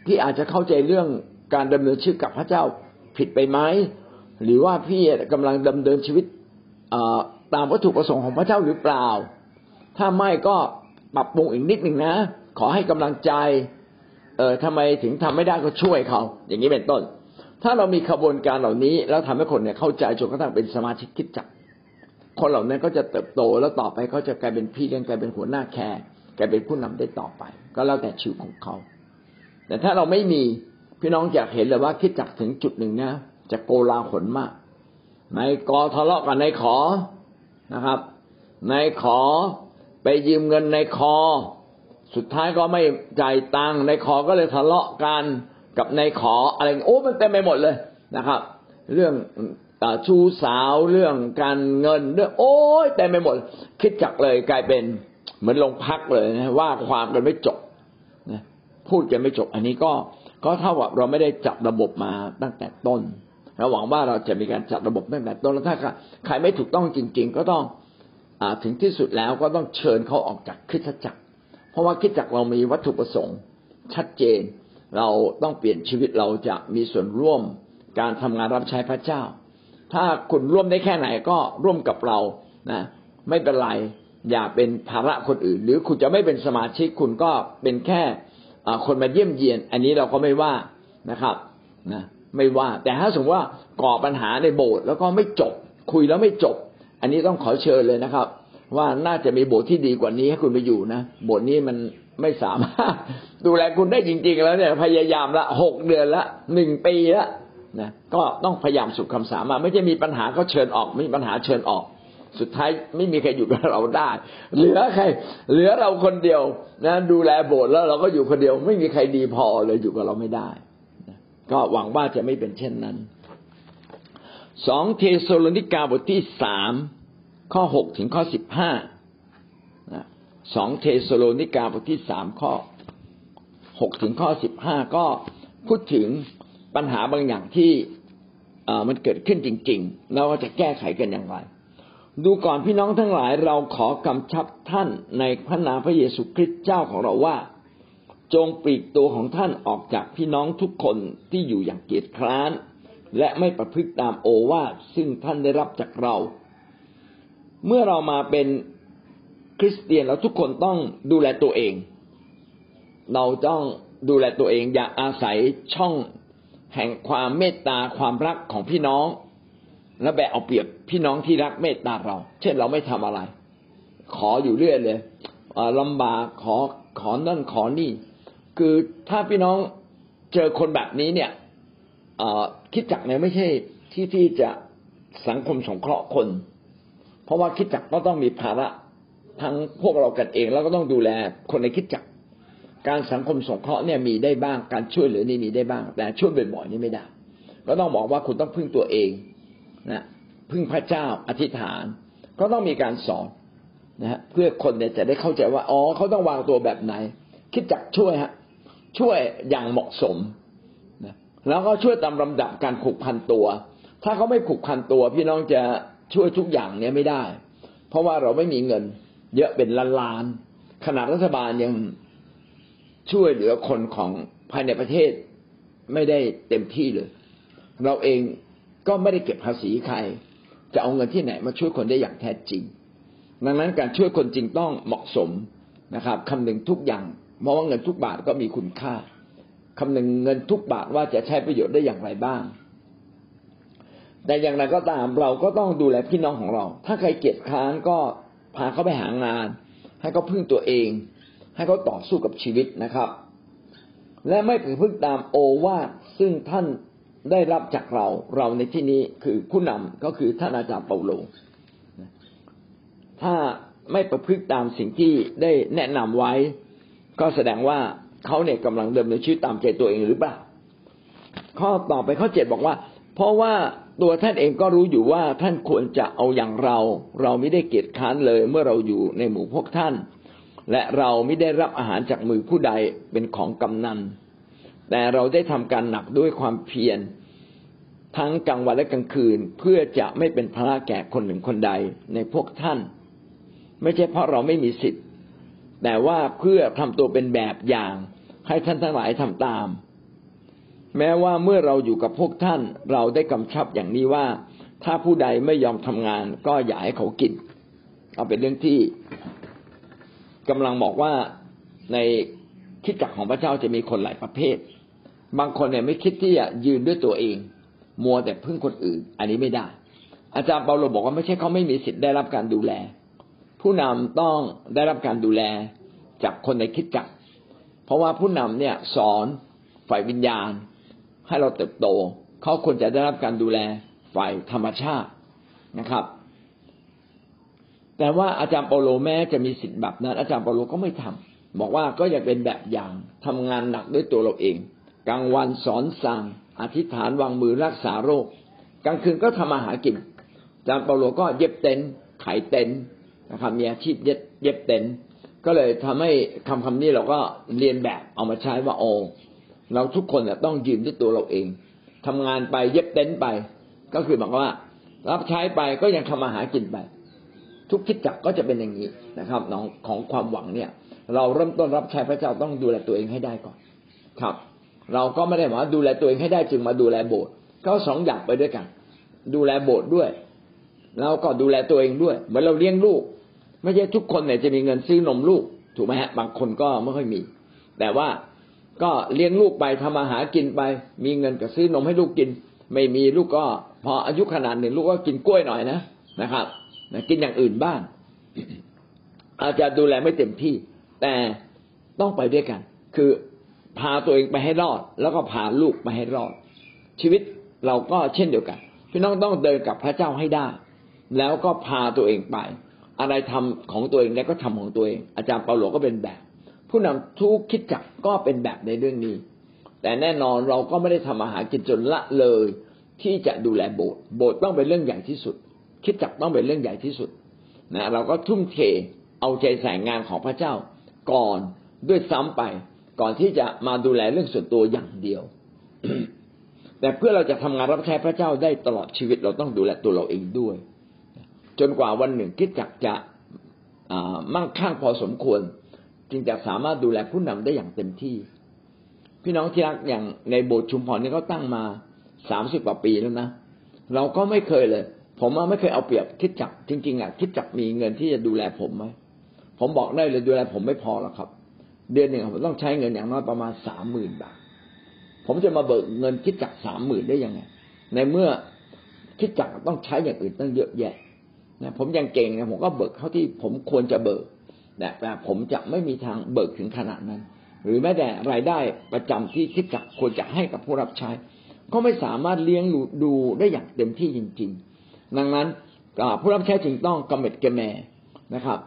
[SPEAKER 1] พี่อาจจะเข้าใจเรื่องการดำเนินชีวิตกับพระเจ้าผิดไปไหมหรือว่าพี่กำลังดำเนินชีวิตตามวัตถุประสงค์ของพระเจ้าหรือเปล่า ถ้าไม่ก็ปรับปรุงอีกนิดหนึ่งนะ ขอให้กำลังใจเออทำไมถึงทำไม่ได้ก็ช่วยเขา อย่างนี้เป็นต้น ถ้าเรามีขบวนการเหล่านี้ แล้วทำให้คนเนี่ยเข้าใจจนกระทั่งเป็นสมาชิกคิดจักคนเหล่านั้นก็จะเติบโตแล้วต่อไปก็จะกลายเป็นพี่เลี้ยงกลายเป็นหัวหน้าแคร์กลายเป็นผู้นำได้ต่อไป ก็แล้วแต่ชีวิตของเขา แต่ถ้าเราไม่มีพี่น้องอยากเห็นเลยว่าคิดจักถึงจุดหนึ่งนะจะโกลาหลมากนายกอทะเลาะกับนายขอนะครับนายขอไปยืมเงินนายคอ สุดท้ายก็ไม่จ่ายตังค์นายขอก็เลยทะเลาะกันกับนายขออะไรโอ้มันเต็มไปหมดเลยนะครับ เรื่องชู้สาวเรื่องการเงินเรื่องโอ้ยเต็มไปหมด คิดจักเลยกลายเป็นเหมือนลงพักเลยนะว่าความกันไม่จบ พูดกันไม่จบ อันนี้ก็ก็เท่ากับเราไม่ได้จัดระบบมาตั้งแต่ต้นเราหวังว่าเราจะมีการจัดระบบตั้งแต่ต้นแล้วถ้าใครไม่ถูกต้องจริง ๆ ก็ต้องอถึงที่สุดแล้วก็ต้องเชิญเขาออกจากคริสตจักร เพราะว่าคริสตจักรเรามีวัตถุประสงค์ ชัดเจน เราต้องเปลี่ยนชีวิตเราจะมีส่วนร่วมการทำงานรับใช้พระเจ้า ถ้าคุณร่วมได้แค่ไหนก็ร่วมกับเรานะไม่เป็นไรอย่าเป็นภาระคนอื่น หรือคุณจะไม่เป็นสมาชิกคุณก็เป็นแค่ คนมาเยี่ยมเยียน อันนี้เราก็ไม่ว่านะครับนะไม่ว่า แต่ถ้าสมมติว่าก่อปัญหาในโบสถ์แล้วก็ไม่จบ คุยแล้วไม่จบ อันนี้ต้องขอเชิญเลยนะครับ ว่าน่าจะมีโบสถ์ที่ดีกว่านี้ให้คุณไปอยู่นะโบสถ์นี้มันไม่สามารถ ดูแลคุณได้จริง ๆ แล้วเนี่ย พยายามละหกเดือนละหนึ่งปีละนะก็ต้องพยายามสุดคำสามารถไม่ใช่มีปัญหาก็เชิญออกไม่มีปัญหาเชิญออก สุดท้ายไม่มีใครอยู่กับเราได้ เหลือใคร เหลือเราคนเดียวนะดูแลโบสถ์แล้วเราก็อยู่คนเดียว ไม่มีใครดีพอเลยอยู่กับเราไม่ได้ ก็หวังว่าจะไม่เป็นเช่นนั้นสองเทสโลนิกาบทที่สามข้อหกถึงข้อสิบห้าสองเทสโลนิกาบทที่สามข้อหกถึงข้อสิบห้าก็พูดถึงปัญหาบางอย่างที่มันเกิดขึ้นจริง ๆ แล้วว่าจะแก้ไขกันอย่างไร ดูก่อนพี่น้องทั้งหลายเราขอกำชับท่านในพระนามพระเยซูคริสต์เจ้าของเราว่า จงปลีกตัวของท่านออกจากพี่น้องทุกคนที่อยู่อย่างเกียจคร้าน และไม่ประพฤติตามโอวาทซึ่งท่านได้รับจากเรา เมื่อเรามาเป็นคริสเตียนแล้วทุกคนต้องดูแลตัวเอง เราต้องดูแลตัวเองอย่าอาศัยช่องแห่งความเมตตาความรักของพี่น้อง และแบกเอาเปรียบพี่น้องที่รักเมตตาเรา เช่นเราไม่ทำอะไร ขออยู่เรื่อยเลยลำบากขอขอนั่นขอนี่ คือถ้าพี่น้องเจอคนแบบนี้เนี่ยคิดจักเนี่ยไม่ใช่ที่ที่จะสังคมสงเคราะห์คน เพราะว่าคิดจักก็ต้องมีภาระทั้งพวกเรากันเองแล้วก็ต้องดูแลคนในคิดจัก การสังคมสงเคราะห์เนี่ยมีได้บ้างการช่วยเหลือนี่มีได้บ้าง แต่ช่วยบ่อยๆนี่ไม่ได้ ก็ต้องบอกว่าคุณต้องพึ่งตัวเอง นะพึ่งพระเจ้าอธิษฐาน ก็ต้องมีการสอนนะฮะเพื่อคนเนี่ยจะได้เข้าใจว่าอ๋อเขาต้องวางตัวแบบไหน คิดจักช่วยฮะช่วยอย่างเหมาะสมนะแล้วก็ช่วยตามลำดับการผูกพันตัว ถ้าเขาไม่ผูกพันตัว พี่น้องจะช่วยทุกอย่างเนี้ยไม่ได้ เพราะว่าเราไม่มีเงิน เยอะเป็นล้านล้านขนาดรัฐบาลยังช่วยเหลือคนของภายในประเทศไม่ได้เต็มที่เลย เราเอง ก็ไม่ได้เก็บภาษีใคร จะเอาเงินที่ไหนมาช่วยคนได้อย่างแท้จริง ดังนั้นการช่วยคนจริงต้องเหมาะสมนะครับคำนึงทุกอย่างเพราะว่าเงินทุกบาทก็มีคุณค่าคำนึงเงินทุกบาทว่าจะใช้ประโยชน์ได้อย่างไรบ้าง แต่อย่างไรก็ตามเราก็ต้องดูแลพี่น้องของเรา ถ้าใครเกียจค้านก็พาเขาไปหางาน ให้เขาพึ่งตัวเอง ให้เขาต่อสู้กับชีวิตนะครับ และไม่ไปพึ่งตามโอวาทซึ่งท่าน ได้รับจากเราเราในที่นี้คือผู้นำก็คือท่านอาจารย์เปาโลถ้าไม่ประพฤติตามสิ่งที่ได้แนะนำไว้ ก็แสดงว่าเขาเนี่ยกำลังเดินในชีวิตตามใจตัวเองหรือเปล่าข้อต่อไปข้อเจ็ดบอกว่า เพราะว่าตัวท่านเองก็รู้อยู่ว่าท่านควรจะเอาอย่างเรา เราไม่ได้เกียจค้านเลยเมื่อเราอยู่ในหมู่พวกท่าน และเราไม่ได้รับอาหารจากมือผู้ใดเป็นของกำนัน แต่เราได้ทำการหนักด้วยความเพียรทั้งกลางวันและกลางคืน เพื่อจะไม่เป็นภาระแก่คนหนึ่งคนใดในพวกท่าน ไม่ใช่เพราะเราไม่มีสิทธิ์ แต่ว่าเพื่อทำตัวเป็นแบบอย่างให้ท่านทั้งหลายทำตาม แม้ว่าเมื่อเราอยู่กับพวกท่าน เราได้กำชับอย่างนี้ว่า ถ้าผู้ใดไม่ยอมทำงานก็อย่าให้เขากิน เอาเป็นเรื่องที่กำลังบอกว่าในคิดจักของพระเจ้าจะมีคนหลายประเภท บางคนเนี่ยไม่คิดที่จะยืนด้วยตัวเอง มัวแต่พึ่งคนอื่น อันนี้ไม่ได้ อาจารย์เปาโลบอกว่าไม่ใช่เขาไม่มีสิทธิ์ได้รับการดูแล ผู้นำต้องได้รับการดูแลจากคนในคิดจักเพราะว่าผู้นำเนี่ยสอนฝ่ายวิญญาณ ให้เราเติบโต เขาควรจะได้รับการดูแลฝ่ายธรรมชาตินะครับ แต่ว่าอาจารย์เปาโลแม้จะมีสิทธิ์แบบนั้น อาจารย์เปาโลก็ไม่ทำบอกว่าก็อย่าเป็นแบบอย่างทำงานหนักด้วยตัวเราเอง กลางวันสอนสั่ง อธิษฐานวางมือรักษาโรค กลางคืนก็ทำอาหากินอาจารย์เปาโลก็เย็บเต็นขายเต็นนะครับมีอาชีพเย็บเย็บเต็นก็เลยทำให้คำคำนี้เราก็เรียนแบบเอามาใช้ว่าโอเราทุกคนต้องยืนด้วยตัวเราเองทำงานไปเย็บเต็นไป ก็คือบอกว่า รับใช้ไปก็ยังทำมาหากินไป ทุกคิดจักก็จะเป็นอย่างนี้นะครับน้องของความหวังเนี่ย เราเริ่มต้นรับใช้พระเจ้าต้องดูแลตัวเองให้ได้ก่อน ครับ เราก็ไม่ได้หมายว่าดูแลตัวเองให้ได้จึงมาดูแลโบสถ์ก็สองอย่างไปด้วยกัน ดูแลโบสถ์ด้วยแล้วก็ดูแลตัวเองด้วย เหมือนเราเลี้ยงลูก ไม่ใช่ทุกคนเนี่ยจะมีเงินซื้อนมลูก ถูกไหมฮะบางคนก็ไม่ค่อยมี แต่ว่าก็เลี้ยงลูกไปทำอาหารกินไป มีเงินก็ซื้อนมให้ลูกกิน ไม่มีลูกก็ พออายุขนาดหนึ่งลูกก็กินกล้วยหน่อยนะนะครับนะกินอย่างอื่นบ้างอาจจะดูแลไม่เต็มที่ แต่ต้องไปด้วยกัน คือ พาตัวเองไปให้รอด แล้วก็พาลูกไปให้รอด ชีวิตเราก็เช่นเดียวกัน พี่น้องต้องเดินกับพระเจ้าให้ได้ แล้วก็พาตัวเองไป อะไรทำของตัวเองแล้วก็ทำของตัวเอง อาจารย์เปาโลก็เป็นแบบ ผู้นำทุกคิดจักก็เป็นแบบในเรื่องนี้ แต่แน่นอนเราก็ไม่ได้ทำอาหารกินจนละเลย ที่จะดูแลโบสถ์โบสถ์ต้องเป็นเรื่องใหญ่ที่สุด คิดจักต้องเป็นเรื่องใหญ่ที่สุดนะเราก็ทุ่มเทเอาใจใส่งานของพระเจ้าก่อนด้วยซ้ำไป ก่อนที่จะมาดูแลเรื่องส่วนตัวอย่างเดียว แต่เพื่อเราจะทำงานรับใช้พระเจ้าได้ตลอดชีวิตเราต้องดูแลตัวเราเองด้วย จนกว่าวันหนึ่งคิดจักจะมั่งคั่งพอสมควร จึงจะสามารถดูแลผู้นำได้อย่างเต็มที่ พี่น้องที่รักอย่างในโบสถ์ชุมพรนี่เขาตั้งมาสามสิบกว่าปีแล้วนะเราก็ไม่เคยเลย ผมไม่เคยเอาเปรียบคิดจักจริง ๆอะคิดจักมีเงินที่จะดูแลผมไหมผมบอกได้เลยดูแลผมไม่พอหรอกครับ เดือนหนึ่งผมต้องใช้เงินอย่างน้อยประมาณสามหมื่นบาท ผมจะมาเบิกเงินคิดจักสามหมื่นได้ยังไง ในเมื่อคิดจักต้องใช้อย่างอื่นตั้งเยอะแยะนะผมยังเก่งนะผมก็เบิกเท่าที่ผมควรจะเบิกแต่ผมจะไม่มีทางเบิกถึงขนาดนั้น หรือแม้แต่รายได้ประจำที่คิดจักควรจะให้กับผู้รับใช้ ก็ไม่สามารถเลี้ยงดูได้อย่างเต็มที่จริง ๆ ดังนั้นผู้รับใช้จึงต้องกำเม็ดกระแมนะครับ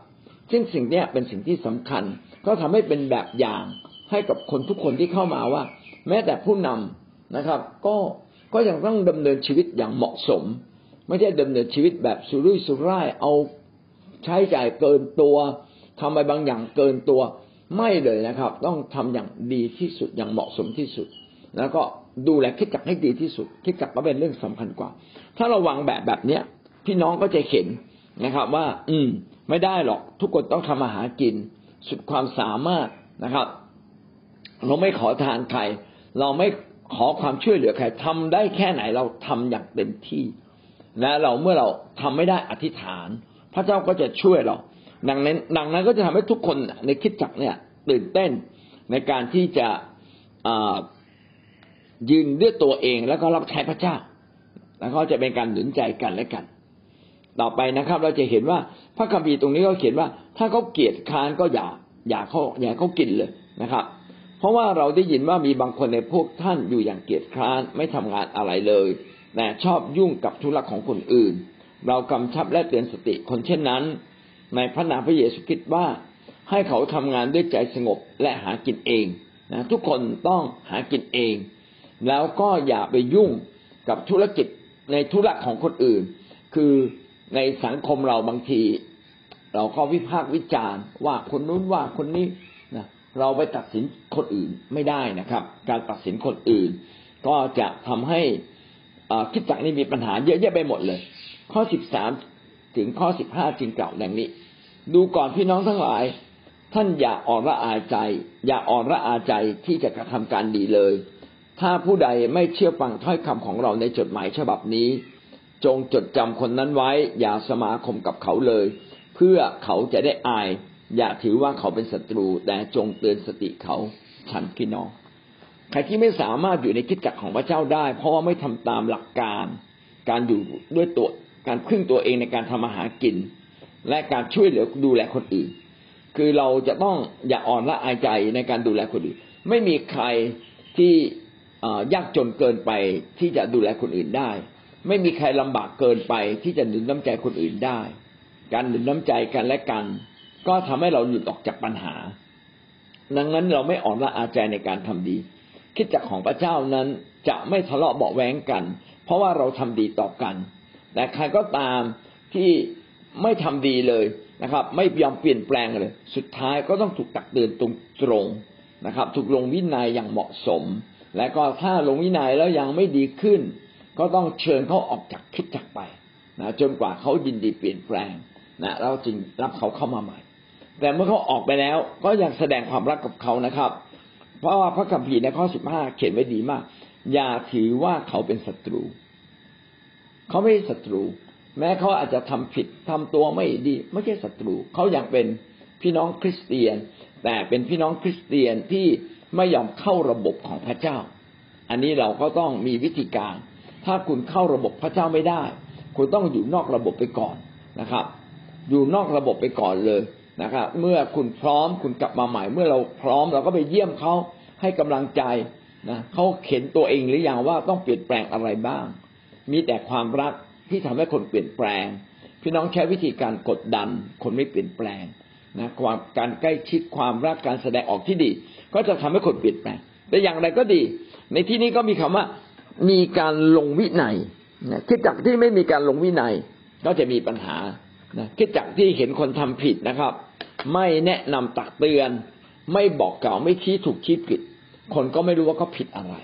[SPEAKER 1] ซึ่งสิ่งนี้เป็นสิ่งที่สำคัญ ก็ทำให้เป็นแบบอย่างให้กับคนทุกคนที่เข้ามาว่า แม้แต่ผู้นำนะครับ ก็ก็ยังต้องดำเนินชีวิตอย่างเหมาะสม ไม่ใช่ดำเนินชีวิตแบบสุรุ่ยสุร่ายเอาใช้จ่ายเกินตัวทำอะไรบางอย่างเกินตัวไม่เลยนะครับ ต้องทำอย่างดีที่สุดอย่างเหมาะสมที่สุด แล้วก็ดูแลคิดจักให้ดีที่สุด คิดจักก็เป็นเรื่องสำคัญกว่า ถ้าเราวางแบบแบบเนี้ยพี่น้องก็จะเห็นนะครับ ว่า อืม ไม่ได้หรอกทุกคนต้องทำอาหารกิน สุดความสามารถนะครับ เราไม่ขอทานใครเราไม่ขอความช่วยเหลือใครทำได้แค่ไหนเราทำอย่างเต็มที่และเราเมื่อเราทำไม่ได้อธิษฐาน พระเจ้าก็จะช่วยเรา ดังนั้น ดังนั้นก็จะทำให้ทุกคนในคิดจักเนี่ยตื่นเต้นในการที่จะยืนด้วยตัวเองแล้วก็รับใช้พระเจ้า แล้วก็จะเป็นการหนุนใจกันและกัน ต่อไปนะครับ เราจะเห็นว่าพระคัมภีร์ตรงนี้ก็เขียนว่า ถ้าเขาเกียดค้านก็อย่าอย่าเขาอย่าเขากินเลยนะครับ เพราะว่าเราได้ยินว่ามีบางคนในพวกท่านอยู่อย่างเกียดค้านไม่ทำงานอะไรเลยแต่ชอบยุ่งกับธุระของคนอื่น เรากำชับและเตือนสติคนเช่นนั้น ในพระนามพระเยซูคริสต์ว่าให้เขาทำงานด้วยใจสงบและหากินเองนะทุกคนต้องหากินเอง แล้วก็อย่าไปยุ่งกับธุรกิจในธุระของคนอื่น คือในสังคมเราบางที เราก็วิพากษ์วิจารณ์ว่าคนนู้นว่าคนนี้นะเราไปตัดสินคนอื่นไม่ได้นะครับ การตัดสินคนอื่น ก็จะทำให้คิดจักนี่มีปัญหาเยอะแยะไปหมดเลย ข้อสิบสามถึงข้อสิบห้าจึงกล่าวดังนี้ ดูก่อนพี่น้องทั้งหลาย ท่านอย่าอ่อนละอาใจ อย่าอ่อนละอาใจที่จะกระทำการดีเลย ถ้าผู้ใดไม่เชื่อฟังถ้อยคำของเราในจดหมายฉบับนี้ จงจดจำคนนั้นไว้ อย่าสมาคมกับเขาเลย พื่อเขาจะได้อาย อย่าถือว่าเขาเป็นศัตรู แต่จงเตือนสติเขาฉันพี่น้อง ใครที่ไม่สามารถอยู่ในคิดจักของพระเจ้าได้ เพราะว่าไม่ทำตามหลักการ การอยู่ด้วยตัวการพึ่งตัวเองในการทำอาหารกิน และการช่วยเหลือดูแลคนอื่น คือเราจะต้องอย่าอ่อนละอายใจในการดูแลคนอื่น ไม่มีใครที่ยากจนเกินไปที่จะดูแลคนอื่นได้ ไม่มีใครลำบากเกินไปที่จะหนุนน้ำใจคนอื่นได้ การหนุนน้ำใจกันและกัน ก็ทำให้เราหลุดออกจากปัญหา ดังนั้นเราไม่อ่อนละอาใจในการทำดี คิดจักของพระเจ้านั้นจะไม่ทะเลาะเบาแวงกัน เพราะว่าเราทำดีต่อกัน แต่ใครก็ตามที่ไม่ทำดีเลยนะครับ ไม่ยอมเปลี่ยนแปลงเลย สุดท้ายก็ต้องถูกตักเตือนตรงตรงนะครับ ถูกลงวินัยอย่างเหมาะสม และก็ถ้าลงวินัยแล้วยังไม่ดีขึ้น ก็ต้องเชิญเขาออกจากคิดจักไปนะจนกว่าเขายินดีเปลี่ยนแปลง นะเราจึงรับเขาเข้ามาใหม่ แต่เมื่อเขาออกไปแล้วก็ยังแสดงความรักกับเขานะครับ เพราะว่าพระคัมภีร์ในข้อสิบห้าเขียนไว้ดีมาก อย่าถือว่าเขาเป็นศัตรู เขาไม่ใช่ศัตรู แม้เขาอาจจะทำผิดทำตัวไม่ดีไม่ใช่ศัตรู เขาอยากเป็นพี่น้องคริสเตียน แต่เป็นพี่น้องคริสเตียนที่ไม่ยอมเข้าระบบของพระเจ้า อันนี้เราก็ต้องมีวิธีการ ถ้าคุณเข้าระบบพระเจ้าไม่ได้ คุณต้องอยู่นอกระบบไปก่อนนะครับ อยู่นอกระบบไปก่อนเลยนะครับ เมื่อคุณพร้อมคุณกลับมาใหม่ เมื่อเราพร้อมเราก็ไปเยี่ยมเขาให้กำลังใจนะเขาเข็นตัวเองหรือยังว่าต้องเปลี่ยนแปลงอะไรบ้าง มีแต่ความรักที่ทำให้คนเปลี่ยนแปลง พี่น้องใช้วิธีการกดดัน คนไม่เปลี่ยนแปลงนะความการใกล้ชิดความรักการแสดงออกที่ดี ก็จะทำให้คนเปลี่ยนแปลง แต่อย่างไรก็ดี ในที่นี้ก็มีคำว่ามีการลงวินัยนะคิดจากที่ไม่มีการลงวินัยก็จะมีปัญหา นะคิดจากที่เห็นคนทำผิดนะครับ ไม่แนะนำตักเตือน ไม่บอกกล่าวไม่ชี้ถูกชี้ผิด คนก็ไม่รู้ว่าเขาผิดอะไร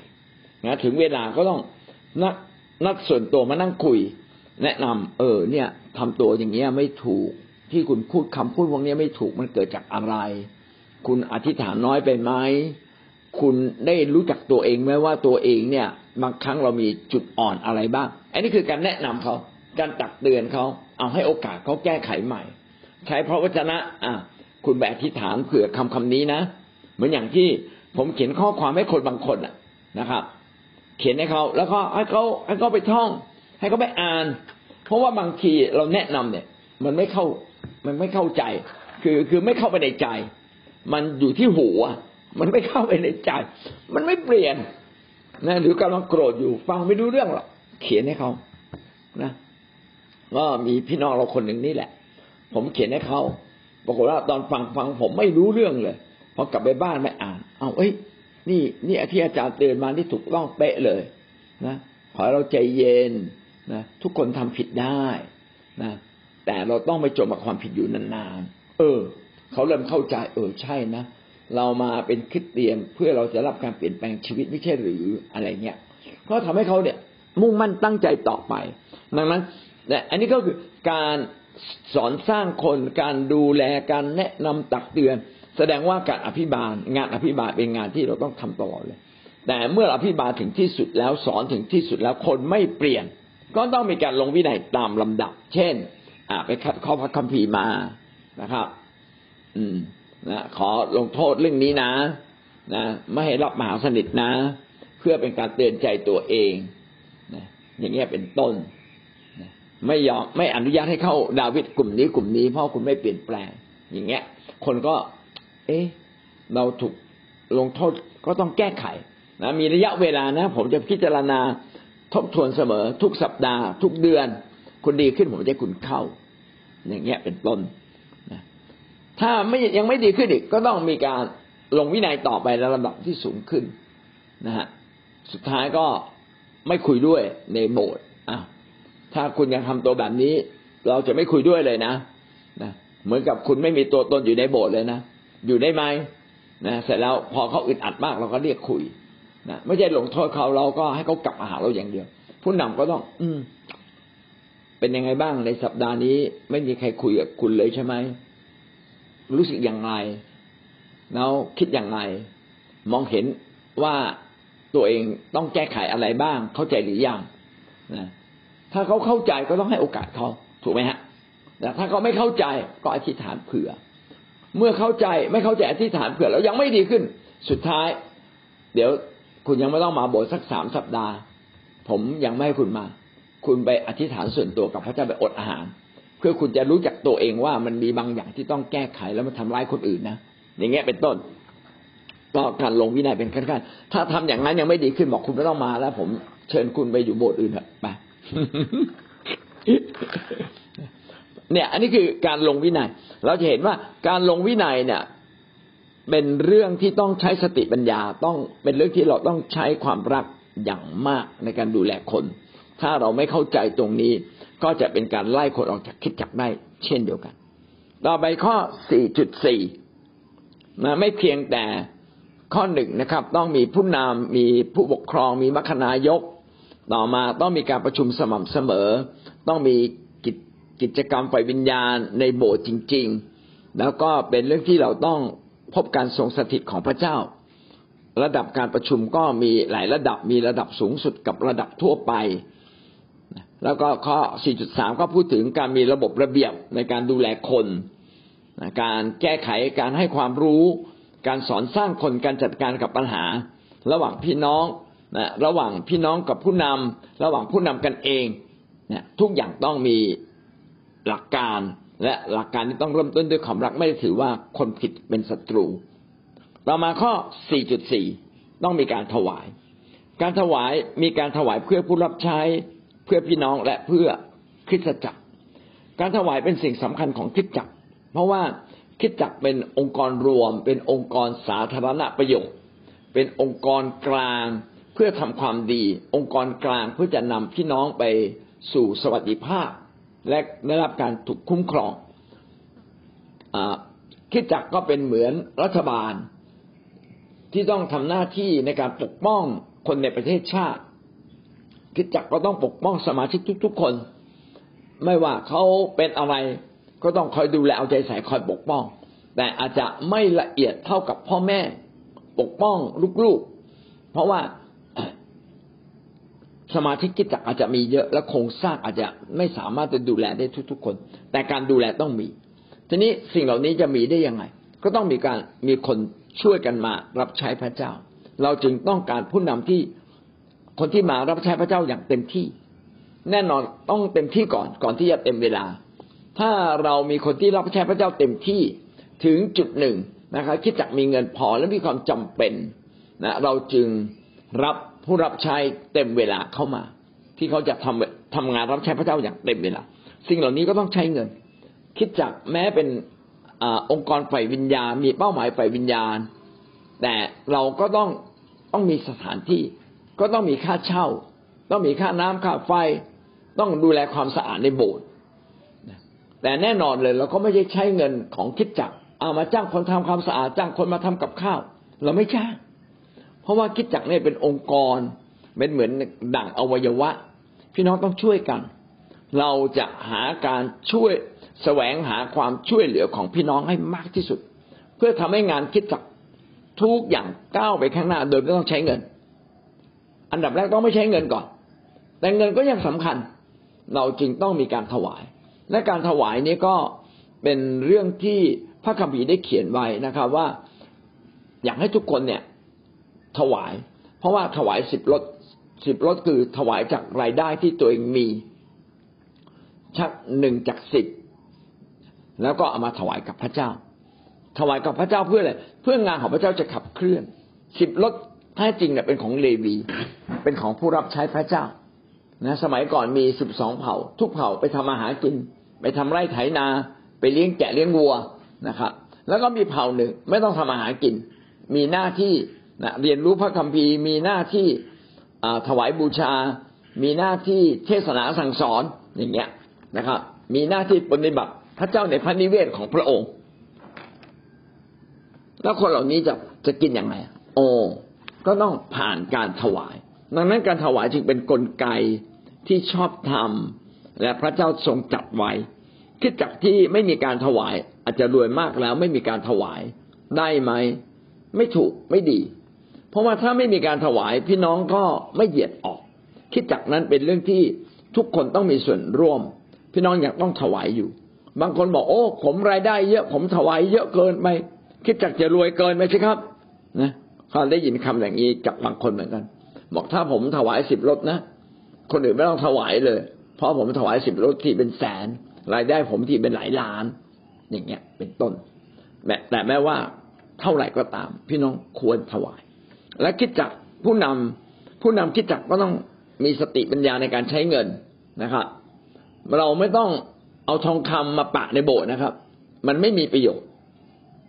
[SPEAKER 1] นะถึงเวลาก็ต้องนัดนัดส่วนตัวมานั่งคุย แนะนำเออ เนี่ยทำตัวอย่างเงี้ยไม่ถูกที่คุณพูดคำพูดพวกนี้ไม่ถูกมันเกิดจากอะไร คุณอธิษฐานน้อยไปไหมคุณได้รู้จักตัวเองไหมว่าตัวเองเนี่ย บางครั้งเรามีจุดอ่อนอะไรบ้าง อันนี้คือการแนะนำเขา การตักเตือนเขาเอาให้โอกาสเขาแก้ไขใหม่ ใช้พระวจนะ อะ คุณแบบอธิษฐานเผื่อคำคำนี้นะเหมือนอย่างที่ผมเขียนข้อความให้คนบางคนนะครับ เขียนให้เขาแล้วก็ให้เขาให้เขาไปท่อง ให้เขาไปอ่าน เพราะว่าบางทีเราแนะนำเนี่ย มันไม่เข้ามันไม่เข้าใจ คือคือไม่เข้าไปในใจ มันอยู่ที่หูอะมันไม่เข้าไปในใจ มันไม่เปลี่ยนนะหรือกำลังโกรธอยู่ฟังไม่รู้เรื่องหรอกเขียนให้เขานะ ก็มีพี่น้องเราคนหนึ่งนี่แหละ ผมเขียนให้เขาปรากฏว่าตอนฟังฟังผมไม่รู้เรื่องเลยพอกลับไปบ้านไม่อ่าน เอาเอ้ย นี่นี่ที่อาจารย์เตือนมาที่ถูกต้องเป๊ะเลยนะขอเราใจเย็นนะทุกคนทำผิดได้นะแต่เราต้องไม่จมกับความผิดอยู่นานๆเออเขาเริ่มเข้าใจ เออใช่นะเรามาเป็นคริสเตียนเพื่อเราจะรับการเปลี่ยนแปลงชีวิตไม่ใช่หรืออะไรเงี้ยก็ทำให้เขาเนี่ยมุ่งมั่นตั้งใจต่อไป ดังนั้น แต่อันนี้ก็คือการสอนสร้างคนการดูแลการแนะนำตักเตือน แสดงว่าการอภิบาล งานอภิบาลเป็นงานที่เราต้องทำตลอดเลย แต่เมื่ออภิบาลถึงที่สุดแล้วสอนถึงที่สุดแล้วคนไม่เปลี่ยน ก็ต้องมีการลงวินัยตามลำดับ เช่นอาไปคัดข้อพระคัมภีร์มานะครับ อืมนะขอลงโทษเรื่องนี้นะนะไม่ให้รับมหาสนิทนะ เพื่อเป็นการเตือนใจตัวเองนะอย่างเงี้ยเป็นต้น ไม่ยอมไม่อนุญาตให้เข้าดาวิดกลุ่มนี้กลุ่มนี้เพราะคุณไม่เปลี่ยนแปลง อย่างเงี้ย คนก็ เอ๊ะเราถูกลงโทษก็ต้องแก้ไขนะมีระยะเวลานะ ผมจะพิจารณาทบทวนเสมอ ทุกสัปดาห์ ทุกเดือน คุณดีขึ้นผมจะคุณเข้า อย่างเงี้ยเป็นต้นนะถ้าไม่ยังไม่ดีขึ้นอีกก็ต้องมีการลงวินัยต่อไปในระดับที่สูงขึ้นนะฮะสุดท้ายก็ไม่คุยด้วยในโบสถ์อะ ถ้าคุณยังทำตัวแบบนี้ เราจะไม่คุยด้วยเลยนะนะเหมือนกับคุณไม่มีตัวตนอยู่ในโบสถ์เลยนะอยู่ได้ไหมนะเสร็จแล้วพอเขาอึดอัดมากเราก็เรียกคุยนะไม่ใช่ลงโทษเขาเราก็ให้เขากลับมาหาเราอย่างเดียว ผู้นำก็ต้อง อืม เป็นยังไงบ้างในสัปดาห์นี้ ไม่มีใครคุยกับคุณเลยใช่ไหมรู้สึกอย่างไรแล้วคิดอย่างไร มองเห็นว่าตัวเองต้องแก้ไขอะไรบ้าง เข้าใจหรือยังนะ ถ้าเขาเข้าใจก็ต้องให้โอกาสเขาถูกไหมฮะแต่ถ้าเขาไม่เข้าใจก็อธิษฐานเผื่อ เมื่อเข้าใจไม่เข้าใจอธิษฐานเผื่อแล้วยังไม่ดีขึ้น สุดท้าย เดี๋ยวคุณยังไม่ต้องมาโบสถ์สักสามสัปดาห์ ผมยังไม่ให้คุณมา คุณไปอธิษฐานส่วนตัวกับพระเจ้าไปอดอาหาร เพื่อคุณจะรู้จักตัวเองว่ามันมีบางอย่างที่ต้องแก้ไขแล้วมันทำร้ายคนอื่นนะอย่างเงี้ยเป็นต้นก็การลงวินัยเป็นขั้นๆถ้าทำอย่างนั้นยังไม่ดีขึ้นบอกคุณไม่ต้องมาแล้ว ผมเชิญคุณไปอยู่โบสถ์อื่นเถอะไป เนี่ย อันนี้คือการลงวินัย เราจะเห็นว่าการลงวินัยเนี่ย เป็นเรื่องที่ต้องใช้สติปัญญาต้องเป็นเรื่องที่เราต้องใช้ความรักอย่างมากในการดูแลคน ถ้าเราไม่เข้าใจตรงนี้ ก็จะเป็นการไล่คนออกจากคิดจักได้ เช่นเดียวกัน ต่อไปข้อ 4.4นะไม่เพียงแต่ข้อหนึ่งนะครับ ต้องมีผู้นำมีผู้ปกครองมีมัคคณายก ต่อมาต้องมีการประชุมสม่ำเสมอ ต้องมีกิจกจกรรมฝ่ายวิญญาณในโบสถ์จริง ๆ แล้วก็เป็นเรื่องที่เราต้องพบการทรงสถิตของพระเจ้า ระดับการประชุมก็มีหลายระดับมีระดับสูงสุดกับระดับทั่วไป แล้วก็ข้อ 4.3 ก็พูดถึงการมีระบบระเบียบในการดูแลคนการแก้ไขการให้ความรู้ การสอนสร้างคนการจัดการกับปัญหา ระหว่างพี่น้อง นะระหว่างพี่น้องกับผู้นำระหว่างผู้นำกันเองนะทุกอย่างต้องมีหลักการและหลักการที่ต้องเริ่มต้นด้วยความรักไม่ได้ถือว่าคนผิดเป็นศัตรู ต่อมาข้อ 4.4 ต้องมีการถวาย การถวายมีการถวายเพื่อผู้รับใช้เพื่อพี่น้องและเพื่อคริสตจักร การถวายเป็นสิ่งสำคัญของคริสตจักร เพราะว่าคริสตจักรเป็นองค์กรรวม เป็นองค์กรสาธารณประโยชน์ เป็นองค์กรกลาง พื่อทำความดี องค์กรกลางเพื่อจะนำพี่น้องไปสู่สวัสดิภาพ และได้รับการถูกคุ้มครองคริสตจักก็เป็นเหมือนรัฐบาล ที่ต้องทำหน้าที่ในการปกป้องคนในประเทศชาติ คิดจักก็ต้องปกป้องสมาชิกทุก ๆคน ไม่ว่าเขาเป็นอะไรก็ต้องคอยดูแลเอาใจใส่คอยปกป้อง แต่อาจจะไม่ละเอียดเท่ากับพ่อแม่ ปกป้องลูกๆ เพราะว่า สมาชิกิจจักอาจจะมีเยอะและโครงสร้างอาจจะไม่สามารถจะดูแลได้ทุก ๆ คน แต่การดูแลต้องมี ทีนี้สิ่งเหล่านี้จะมีได้ยังไง ก็ต้องมีการมีคนช่วยกันมารับใช้พระเจ้า เราจึงต้องการผู้นำที่คนที่มารับใช้พระเจ้าอย่างเต็มที่ แน่นอนต้องเต็มที่ก่อนก่อนที่จะเต็มเวลา ถ้าเรามีคนที่รับใช้พระเจ้าเต็มที่ถึงจุดหนึ่งนะครับคิดจักมีเงินพอและมีความจำเป็นนะเราจึงรับ ผู้รับใช้เต็มเวลาเข้ามา ที่เขาจะทำทำงานรับใช้พระเจ้าอย่างเต็มเวลา สิ่งเหล่านี้ก็ต้องใช้เงิน คิดจักแม้เป็นอองค์กรฝ่ายวิญญาณ มีเป้าหมายฝ่ายวิญญาณ แต่เราก็ต้องต้องมีสถานที่ ก็ต้องมีค่าเช่า ต้องมีค่าน้ำค่าไฟ ต้องดูแลความสะอาดในโบสถ์แต่แน่นอนเลยเราก็ไม่ใช่ใช้เงินของคิดจักเอามาจ้างคนทำความสะอาดจ้างคนมาทำกับข้าว เราไม่จ้าง ราะว่าคิดจักเนี่ยเป็นองค์กรเป็นเหมือนดั่งอวัยวะ พี่น้องต้องช่วยกัน เราจะหาการช่วยแสวงหาความช่วยเหลือของพี่น้องให้มากที่สุด เพื่อทำให้งานคิดจักทุกอย่างก้าวไปข้างหน้าโดยไม่ต้องใช้เงิน อันดับแรกต้องไม่ใช้เงินก่อน แต่เงินก็ยังสำคัญ เราจึงต้องมีการถวาย และการถวายนี้ก็เป็นเรื่องที่พระคัมภีร์ได้เขียนไว้นะครับว่า อยากให้ทุกคนเนี่ย ถวาย เพราะว่าถวายสิบรถสิบรถคือถวายจากรายได้ที่ตัวเองมี ชักหนึ่งจากสิบแล้วก็เอามาถวายกับพระเจ้า ถวายกับพระเจ้าเพื่ออะไรเพื่องานของพระเจ้าจะขับเคลื่อนสิบรถแท้จริงเนี่ยเป็นของเลวีเป็นของผู้รับใช้พระเจ้านะสมัยก่อนมีสิบสองเผ่า ทุกเผ่าไปทำอาหารกิน ไปทำไร่ไถนา ไปเลี้ยงแกะเลี้ยงวัวนะครับ แล้วก็มีเผ่าหนึ่งไม่ต้องทำอาหารกิน มีหน้าที่ นะเรียนรู้พระคัมภีร์มีหน้าที่ถวายบูชา มีหน้าที่เทศนาสั่งสอนอย่างเงี้ยนะครับ มีหน้าที่ปฏิบัติพระเจ้าในพระนิเวศของพระองค์ แล้วคนเหล่านี้จะจะกินยังไงโอ้ก็ต้องผ่านการถวาย ดังนั้นการถวายจึงเป็นนกลไกที่ชอบทำและพระเจ้าทรงจัดไว้คิดจักที่ไม่มีการถวาย อาจจะรวยมากแล้วไม่มีการถวายได้ไหม ไม่ถูกไม่ดี เพราะว่าถ้าไม่มีการถวายพี่น้องก็ไม่เหยียดออก คิดจักนั้นเป็นเรื่องที่ทุกคนต้องมีส่วนร่วม พี่น้องอยากต้องถวายอยู่ บางคนบอกโอ้ ผมรายได้เยอะ ผมถวายเยอะเกินไปคิดจักจะรวยเกินไหมใช่ครับนะเขาได้ยินคำอย่างนี้จากบางคนเหมือนกัน บอกถ้าผมถวายสิบรถนะ คนอื่นไม่ต้องถวายเลย เพราะผมถวายสิบรถที่เป็นแสน รายได้ผมที่เป็นหลายล้าน อย่างเงี้ย เป็นต้นแต่แม้ว่าเท่าไหร่ก็ตาม พี่น้องควรถวาย และคิดจักผู้นำผู้นำคิดจักก็ต้องมีสติปัญญาในการใช้เงินนะครับ เราไม่ต้องเอาทองคำมาปะในโบสถ์นะครับ มันไม่มีประโยชน์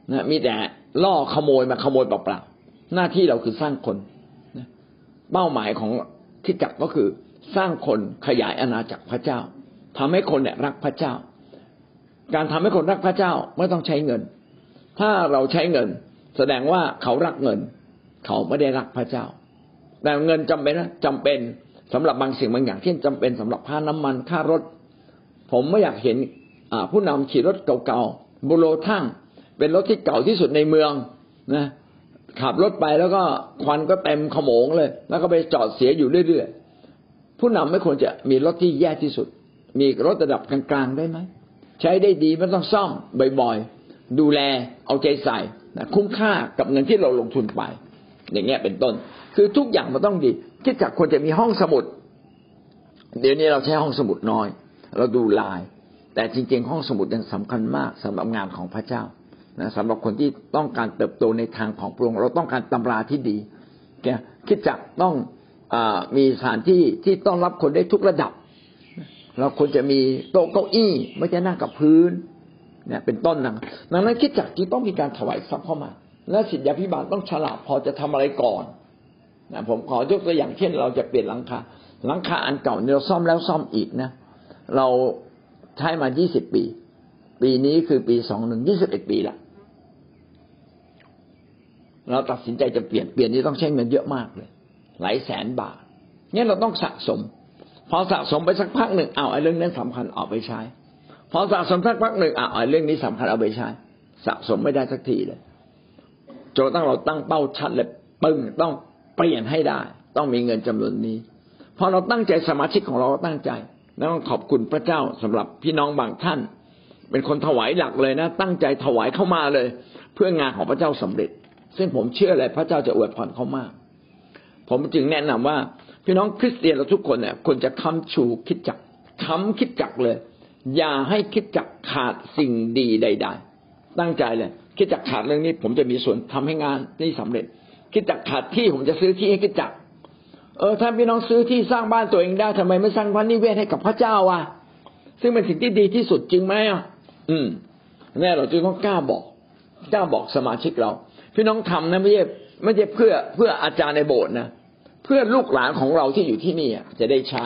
[SPEAKER 1] นะมีแต่ล่อขโมยมาขโมยเปล่าๆหน้าที่เราคือสร้างคนเป้าหมายของคิดจักก็คือสร้างคนขยายอาณาจักรพระเจ้าทำให้คนเนี่ยรักพระเจ้า การทำให้คนรักพระเจ้าไม่ต้องใช้เงิน ถ้าเราใช้เงิน แสดงว่าเขารักเงิน เขาไม่ได้รักพระเจ้า แต่เงินจำเป็นนะจำเป็นสำหรับบางสิ่งบางอย่างที่จำเป็นสำหรับค่าน้ำมันค่ารถ ผมไม่อยากเห็นผู้นำขี่รถเก่าๆบุโรทั่งเป็นรถที่เก่าที่สุดในเมืองนะขับรถไปแล้วก็ควันก็เต็มขโมงเลย แล้วก็ไปจอดเสียอยู่เรื่อยๆผู้นำไม่ควรจะมีรถที่แย่ที่สุด มีรถระดับกลางๆได้ไหมใช้ได้ดีไม่ต้องซ่อมบ่อยๆดูแลเอาใจใส่นะคุ้มค่ากับเงินที่เราลงทุนไป อย่างเงี้ยเป็นต้น คือทุกอย่างมันต้องดีคิดจากควรจะมีห้องสมุด เดี๋ยวนี้เราใช้ห้องสมุดน้อย เราดูลาย แต่จริง ๆ ห้องสมุดยังสำคัญมากสำหรับงานของพระเจ้านะสำหรับคนที่ต้องการเติบโตในทางของพระองค์เราต้องการตำราที่ดีแกคิดจักต้องอมีสถานที่ที่ต้อนรับคนได้ทุกระดับ เราควรจะมีโต๊ะเก้าอี้ไม่ใช่นั่งกับพื้นเนี่ยเป็นต้นนะดังนั้นคิดจักจึงต้องมีการถวายทรัพย์เข้ามา และสิทธิพิบาลต้องฉลาดพอจะทำอะไรก่อนนะผมขอยกตัวอย่างเช่น เราจะเปลี่ยนหลังคาหลังคาอันเก่าเนี่ยเราซ่อมแล้วซ่อมอีกนะ เราใช้มายี่สิบปี ปีนี้คือปีสองหนึ่งยี่สิบเอ็ดปีละเราตัดสินใจจะเปลี่ยนเปลี่ยนนี่ต้องใช้เงินเยอะมากเลย หลายแสนบาทงั้นเราต้องสะสม พอสะสมไปสักพักหนึ่งเอาไอ้เรื่องนั้นสำคัญเอาไปใช้ พอสะสมสักพักหนึ่งเอาไอ้เรื่องนี้สำคัญเอาไปใช้ สะสมไม่ได้สักทีเลย นตั้งเราตั้งเป้าชัดเลยปึ้งต้องเปลี่ยนให้ได้ ต้องมีเงินจำนวนนี้พอเราตั้งใจสมาชิกของเราตั้งใจแล้วต้องขอบคุณพระเจ้าสำหรับพี่น้องบางท่าน เป็นคนถวายหลักเลยนะ ตั้งใจถวายเข้ามาเลย เพื่องานของพระเจ้าสำเร็จ ซึ่งผมเชื่อเลยพระเจ้าจะอวยพรเขามาก ผมจึงแนะนำว่าพี่น้องคริสเตียนเราทุกคนเนี่ยควรจะค้ำชูคิดจักค้ำคิดจักเลย อย่าให้คิดจักขาดสิ่งดีใด ๆ ตั้งใจเลย คิดจักขาดเรื่องนี้ ผมจะมีส่วนทำให้งานนี้สำเร็จ คิดจักขาดที่ผมจะซื้อที่ให้คิดจัก เออถ้าพี่น้องซื้อที่สร้างบ้านตัวเองได้ทำไมไม่สร้างพระนิเวศให้กับพระเจ้าวะซึ่งเป็นสิ่งที่ดีที่สุดจริงไหมอะอืมแน่เราจึงต้องกล้าบอกกล้าบอกสมาชิกเรา พี่น้องทำนะไม่ใช่ไม่ใช่เพื่อเพื่ออาจารย์ในโบสถ์นะเพื่อลูกหลานของเราที่อยู่ที่นี่จะได้ใช้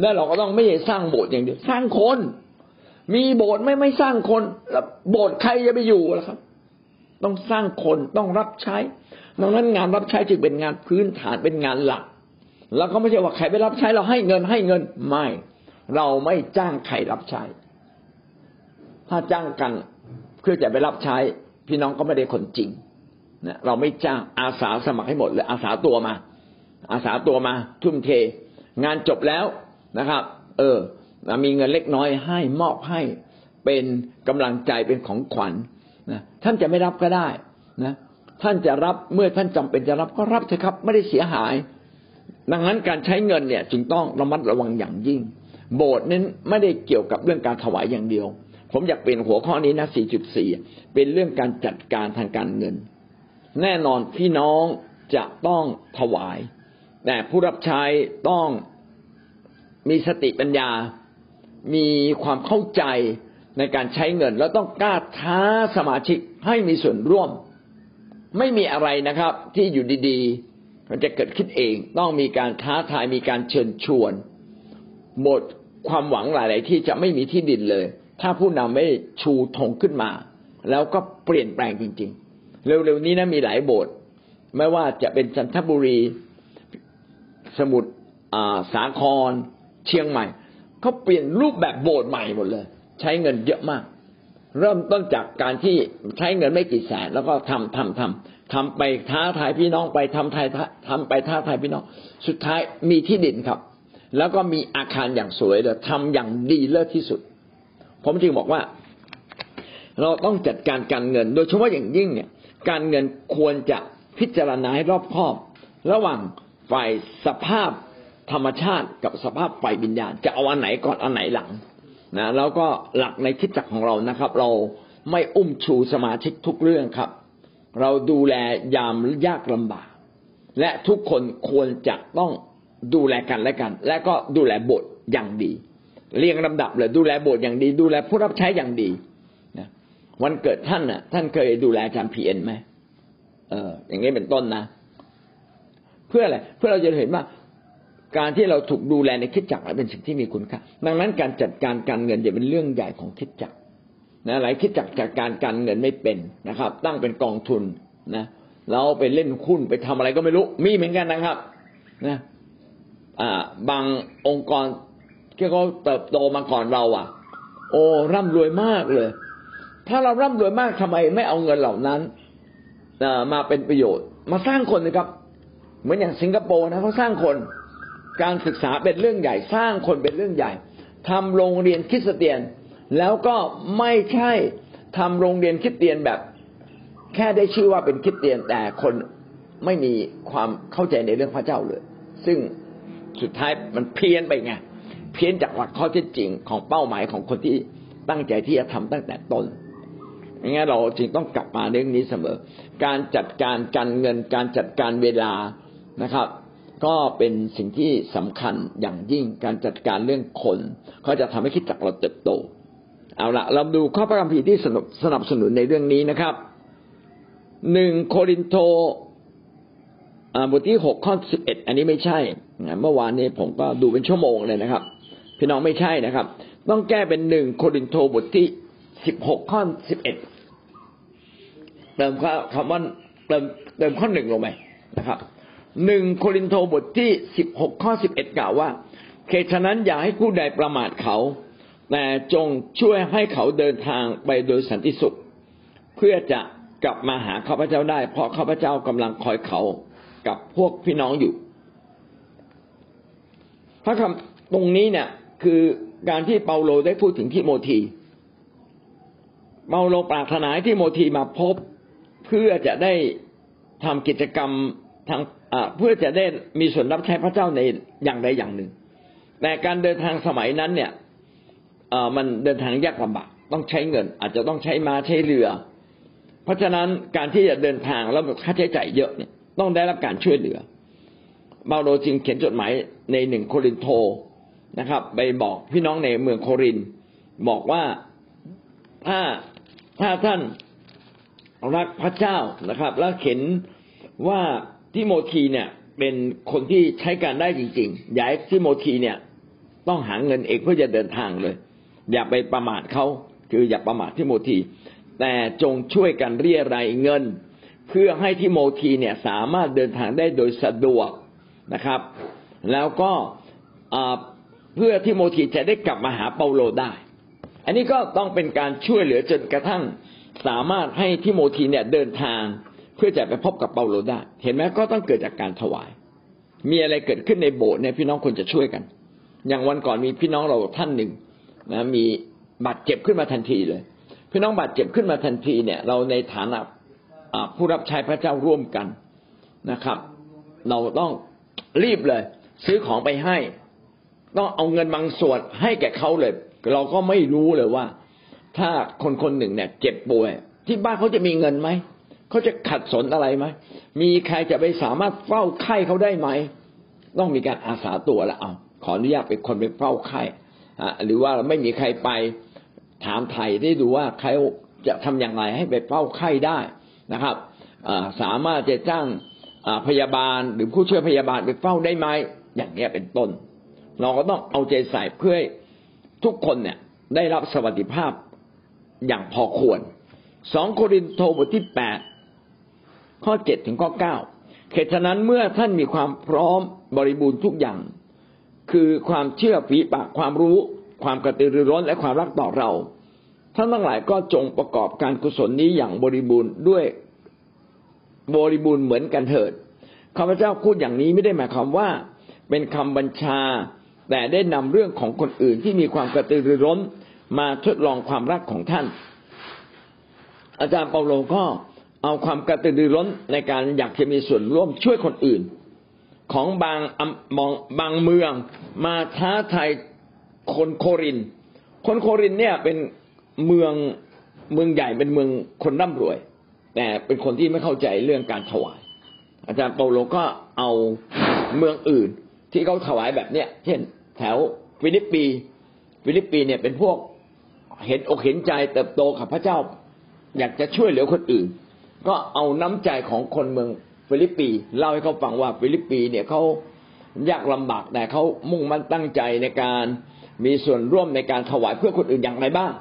[SPEAKER 1] แล้วเราก็ต้องไม่ใช่สร้างโบสถ์อย่างเดียวสร้างคน มีโบสถ์ไม่ไม่สร้างคน แล้วโบสถ์ใครจะไปอยู่ล่ะครับ ต้องสร้างคนต้องรับใช้ดังนั้นงานรับใช้จึงเป็นงานพื้นฐานเป็นงานหลัก แล้วก็ไม่ใช่ว่าใครไปรับใช้เราให้เงินให้เงินไม่ เราไม่จ้างใครรับใช้ ถ้าจ้างกันเพื่อจะไปรับใช้ พี่น้องก็ไม่ได้คนจริงนะเราไม่จ้างอาสาสมัครให้หมดเลยอาสาตัวมา อาสาตัวมา ทุ่มเท งานจบแล้วนะครับ เออ มีเงินเล็กน้อยให้มอบให้เป็นกำลังใจเป็นของขวัญ นะท่านจะไม่รับก็ได้นะท่านจะรับเมื่อท่านจำเป็นจะรับก็รับเถอะครับ ไม่ได้เสียหาย ดังนั้นการใช้เงินเนี่ยจึงต้องระมัดระวังอย่างยิ่ง โบสถ์นั้นไม่ได้เกี่ยวกับเรื่องการถวายอย่างเดียว ผมอยากเป็นหัวข้อนี้นะ 4.4 เป็นเรื่องการจัดการทางการเงิน แน่นอนพี่น้องจะต้องถวาย แต่ผู้รับใช้ต้องมีสติปัญญา มีความเข้าใจ ในการใช้เงินแล้วต้องกล้าท้าสมาชิกให้มีส่วนร่วม ไม่มีอะไรนะครับ ที่อยู่ดีๆ มันจะเกิดขึ้นเอง ต้องมีการท้าทายมีการเชิญชวนหมดความหวังหลาย ๆ ที่จะไม่มีที่ดินเลย ถ้าผู้นำไม่ชูธงขึ้นมา แล้วก็เปลี่ยนแปลงจริง ๆ เร็วๆนี้นะมีหลายโบสถ์ไม่ว่าจะเป็นจันทบุรี สมุทรสาครเชียงใหม่เขาเปลี่ยนรูปแบบโบสถ์ใหม่หมดเลย ใช้เงินเยอะมาก เริ่มต้นจากการที่ใช้เงินไม่กี่แสนแล้วก็ทำทำทำทำไปท้าทายพี่น้องไปทำทายทำไปท้าทายพี่น้อง สุดท้ายมีที่ดินครับ แล้วก็มีอาคารอย่างสวยเลยทำอย่างดีเลิศที่สุด ผมจึงบอกว่า เราต้องจัดการการเงิน โดยเฉพาะอย่างยิ่งเนี่ย การเงินควรจะพิจารณาให้รอบคอบ ระหว่างฝ่ายสภาพธรรมชาติกับสภาพฝ่ายวิญญาณ จะเอาอันไหนก่อนอันไหนหลัง นะแล้วก็หลักในคิดจักของเรานะครับ เราไม่อุ้มชูสมาชิกทุกเรื่องครับ เราดูแลยามยากลำบาก และทุกคนควรจะต้องดูแลกันและกัน และก็ดูแลบทอย่างดี เรียงลำดับเลยดูแลบทอย่างดี ดูแลผู้รับใช้อย่างดีนะวันเกิดท่านน่ะ ท่านเคยดูแลอาจารย์พีเอ็นไหมเอออย่างนี้เป็นต้นนะ เพื่ออะไรเพื่อเราจะเห็นว่า การที่เราถูกดูแลในคิดจักรเป็นสิ่งที่มีคุณค่า ดังนั้นการจัดการการเงินจะเป็นเรื่องใหญ่ของคิดจักรนะหลายคิดจักรจัดการการเงินไม่เป็นนะครับ ตั้งเป็นกองทุนนะเราไปเล่นหุ้นไปทำอะไรก็ไม่รู้มีเหมือนกันนะครับนะอ่าบางองค์กรที่เขาเติบโตมาก่อนเราอะ โอ้ร่ำรวยมากเลย ถ้าเราร่ำรวยมากทำไมไม่เอาเงินเหล่านั้นมาเป็นประโยชน์ มาสร้างคนนะครับ เหมือนอย่างสิงคโปร์นะเขาสร้างคน การศึกษาเป็นเรื่องใหญ่สร้างคนเป็นเรื่องใหญ่ทำโรงเรียนคริสเตียน แล้วก็ไม่ใช่ทำโรงเรียนคริสเตียนแบบ แค่ได้ชื่อว่าเป็นคริสเตียน แต่คนไม่มีความเข้าใจในเรื่องพระเจ้าเลย ซึ่งสุดท้ายมันเพี้ยนไปไงเพี้ยนจากหลักข้อเท็จจริงของเป้าหมายของคนที่ตั้งใจที่จะทำตั้งแต่ต้นงั้นเราจึงต้องกลับมาเรื่องนี้เสมอ การจัดการการเงินการจัดการเวลานะครับ ก็เป็นสิ่งที่สำคัญอย่างยิ่งการจัดการเรื่องคนเขาจะทำให้คิดจักเราเติบโต เอาละเราดูข้อพระคัมภีร์ที่สนับสนุนในเรื่องนี้นะครับหนึ่งโครินโตบทที่หกข้อสิบเอ็ดอันนี้ไม่ใช่เมื่อวานนี้ผมก็ดูเป็นชั่วโมงเลยนะครับ พี่น้องไม่ใช่นะครับ ต้องแก้เป็นหนึ่งโครินโตบทที่สิบหกข้อสิบเอ็ดเติมคำว่าเติมเติมข้อหนึ่งลงไปนะครับ หนึ่งโครินโตบทที่สิบหกข้อสิบเอ็ดกล่าวว่าเหตุฉะนั้นอย่าให้ผู้ใดประมาทเขา แต่จงช่วยให้เขาเดินทางไปโดยสันติสุข เพื่อจะกลับมาหาข้าพเจ้าได้ เพราะข้าพเจ้ากำลังคอยเขากับพวกพี่น้องอยู่ พระคำตรงนี้เนี่ยคือการที่เปาโลได้พูดถึงทิโมธี เปาโลปรารถนาให้ทิโมธีมาพบ เพื่อจะได้ทำกิจกรรมทาง เพื่อจะได้มีส่วนรับใช้พระเจ้าในอย่างใดอย่างหนึ่ง แต่การเดินทางสมัยนั้นเนี่ยมันเดินทางยากลำบากต้องใช้เงิน อาจจะต้องใช้มาใช้เรือ เพราะฉะนั้นการที่จะเดินทางแล้วค่าใช้จ่ายเยอะเนี่ยต้องได้รับการช่วยเหลือเาโลจึงเขียนจดหมายในหนึ่งโครินโตนะครับ ไปบอกพี่น้องในเมืองโคริน บอกว่าถ้าถ้าท่านรักพระเจ้านะครับ แล้วเห็นว่า ทิโมธีเนี่ย เป็นคนที่ใช้การได้จริงๆอย่าให้ทิโมธีเนี่ย ต้องหาเงินเองเพื่อจะเดินทางเลย อย่าไปประมาทเขาคืออย่าประมาททิโมธี แต่จงช่วยกันเรียรายเงิน เพื่อให้ทิโมธีเนี่ยสามารถเดินทางได้โดยสะดวกนะครับ แล้วก็เพื่อทิโมธีจะได้กลับมาหาเปาโลได้ อันนี้ก็ต้องเป็นการช่วยเหลือจนกระทั่งสามารถให้ทิโมธีเนี่ยเดินทาง เพื่อจะไปพบกับเปาโลได้ เห็นไหมก็ต้องเกิดจากการถวาย มีอะไรเกิดขึ้นในโบสถ์เนี่ยพี่น้องควรจะช่วยกัน อย่างวันก่อนมีพี่น้องเราท่านหนึ่งนะมีบาดเจ็บขึ้นมาทันทีเลย พี่น้องบาดเจ็บขึ้นมาทันทีเนี่ย เราในฐานะผู้รับใช้พระเจ้าร่วมกันนะครับ เราต้องรีบเลย ซื้อของไปให้ ต้องเอาเงินบางส่วนให้แก่เขาเลย เราก็ไม่รู้เลยว่า ถ้าคนคนหนึ่งเนี่ย เจ็บป่วย ที่บ้านเขาจะมีเงินไหม เขาจะขัดสนอะไรไหมมีใครจะไปสามารถเฝ้าไข้เขาได้ไหม ต้องมีการอาสาตัวละเอาขออนุญาตเป็นคนไปเฝ้าไข้หรือว่าไม่มีใครไปถามไทยได้ดูว่าใครจะทำอย่างไรให้ไปเฝ้าไข้ได้นะครับสามารถจะจ้างพยาบาลหรือผู้ช่วยพยาบาลไปเฝ้าได้ไหมอย่างเงี้ยเป็นต้น เราก็ต้องเอาใจใส่เพื่อทุกคนเนี่ยได้รับสวัสดิภาพอย่างพอควรสองโครินโตบทที่แปด ข้อเจ็ดถึงข้อเก้าเหตุฉะนั้นเมื่อท่านมีความพร้อมบริบูรณ์ทุกอย่าง คือความเชื่อฝีปากความรู้ ความกระตือรือร้นและความรักต่อเรา ท่านทั้งหลายก็จงประกอบการกุศลนี้อย่างบริบูรณ์ด้วยบริบูรณ์เหมือนกันเถิดข้าพเจ้าพูดอย่างนี้ไม่ได้หมายความว่า เป็นคำบัญชา แต่ได้นำเรื่องของคนอื่นที่มีความกระตือรือร้น มาทดลองความรักของท่าน อาจารย์เปาโลก็ เอาความกระตือรือร้นในการอยากจะมีส่วนร่วมช่วยคนอื่น ของบางมองบางเมืองมาท้าทายคนโครินธ์ คนโครินธ์เนี่ยเป็นเมืองเมืองใหญ่เป็นเมืองคนร่ำรวย แต่เป็นคนที่ไม่เข้าใจเรื่องการถวาย อาจารย์เปาโลก็เอาเมืองอื่น ที่เขาถวายแบบเนี้ยเช่น แถวฟิลิปปีฟิลิปปีเนี่ยเป็นพวกเห็นอกเห็นใจเติบโตกับพระเจ้า อยากจะช่วยเหลือคนอื่น ก็เอาน้ำใจของคนเมืองฟิลิปปีเล่าให้เขาฟังว่าฟิลิปปีเนี่ยเขายากลำบากแต่เขามุ่งมั่นตั้งใจในการมีส่วนร่วมในการถวายเพื่อคนอื่นอย่างไรบ้าง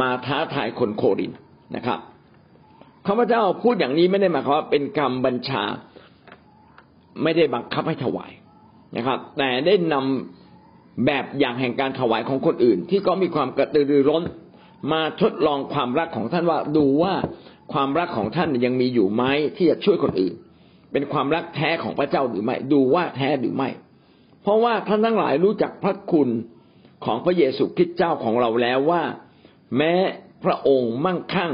[SPEAKER 1] มาท้าทายคนโครินธ์นะครับข้าพเจ้าพูดอย่างนี้ไม่ได้หมายความว่าเป็นคำบัญชา ไม่ได้บังคับให้ถวายนะครับ แต่ได้นำแบบอย่างแห่งการถวายของคนอื่น ที่ก็มีความกระตือรือร้น มาทดลองความรักของท่านว่าดูว่า ความรักของท่านยังมีอยู่ไหมที่จะช่วยคนอื่น เป็นความรักแท้ของพระเจ้าหรือไม่ ดูว่าแท้หรือไม่ เพราะว่าท่านทั้งหลายรู้จักพระคุณของพระเยซูคริสต์เจ้าของเราแล้วว่า แม้พระองค์มั่งคั่ง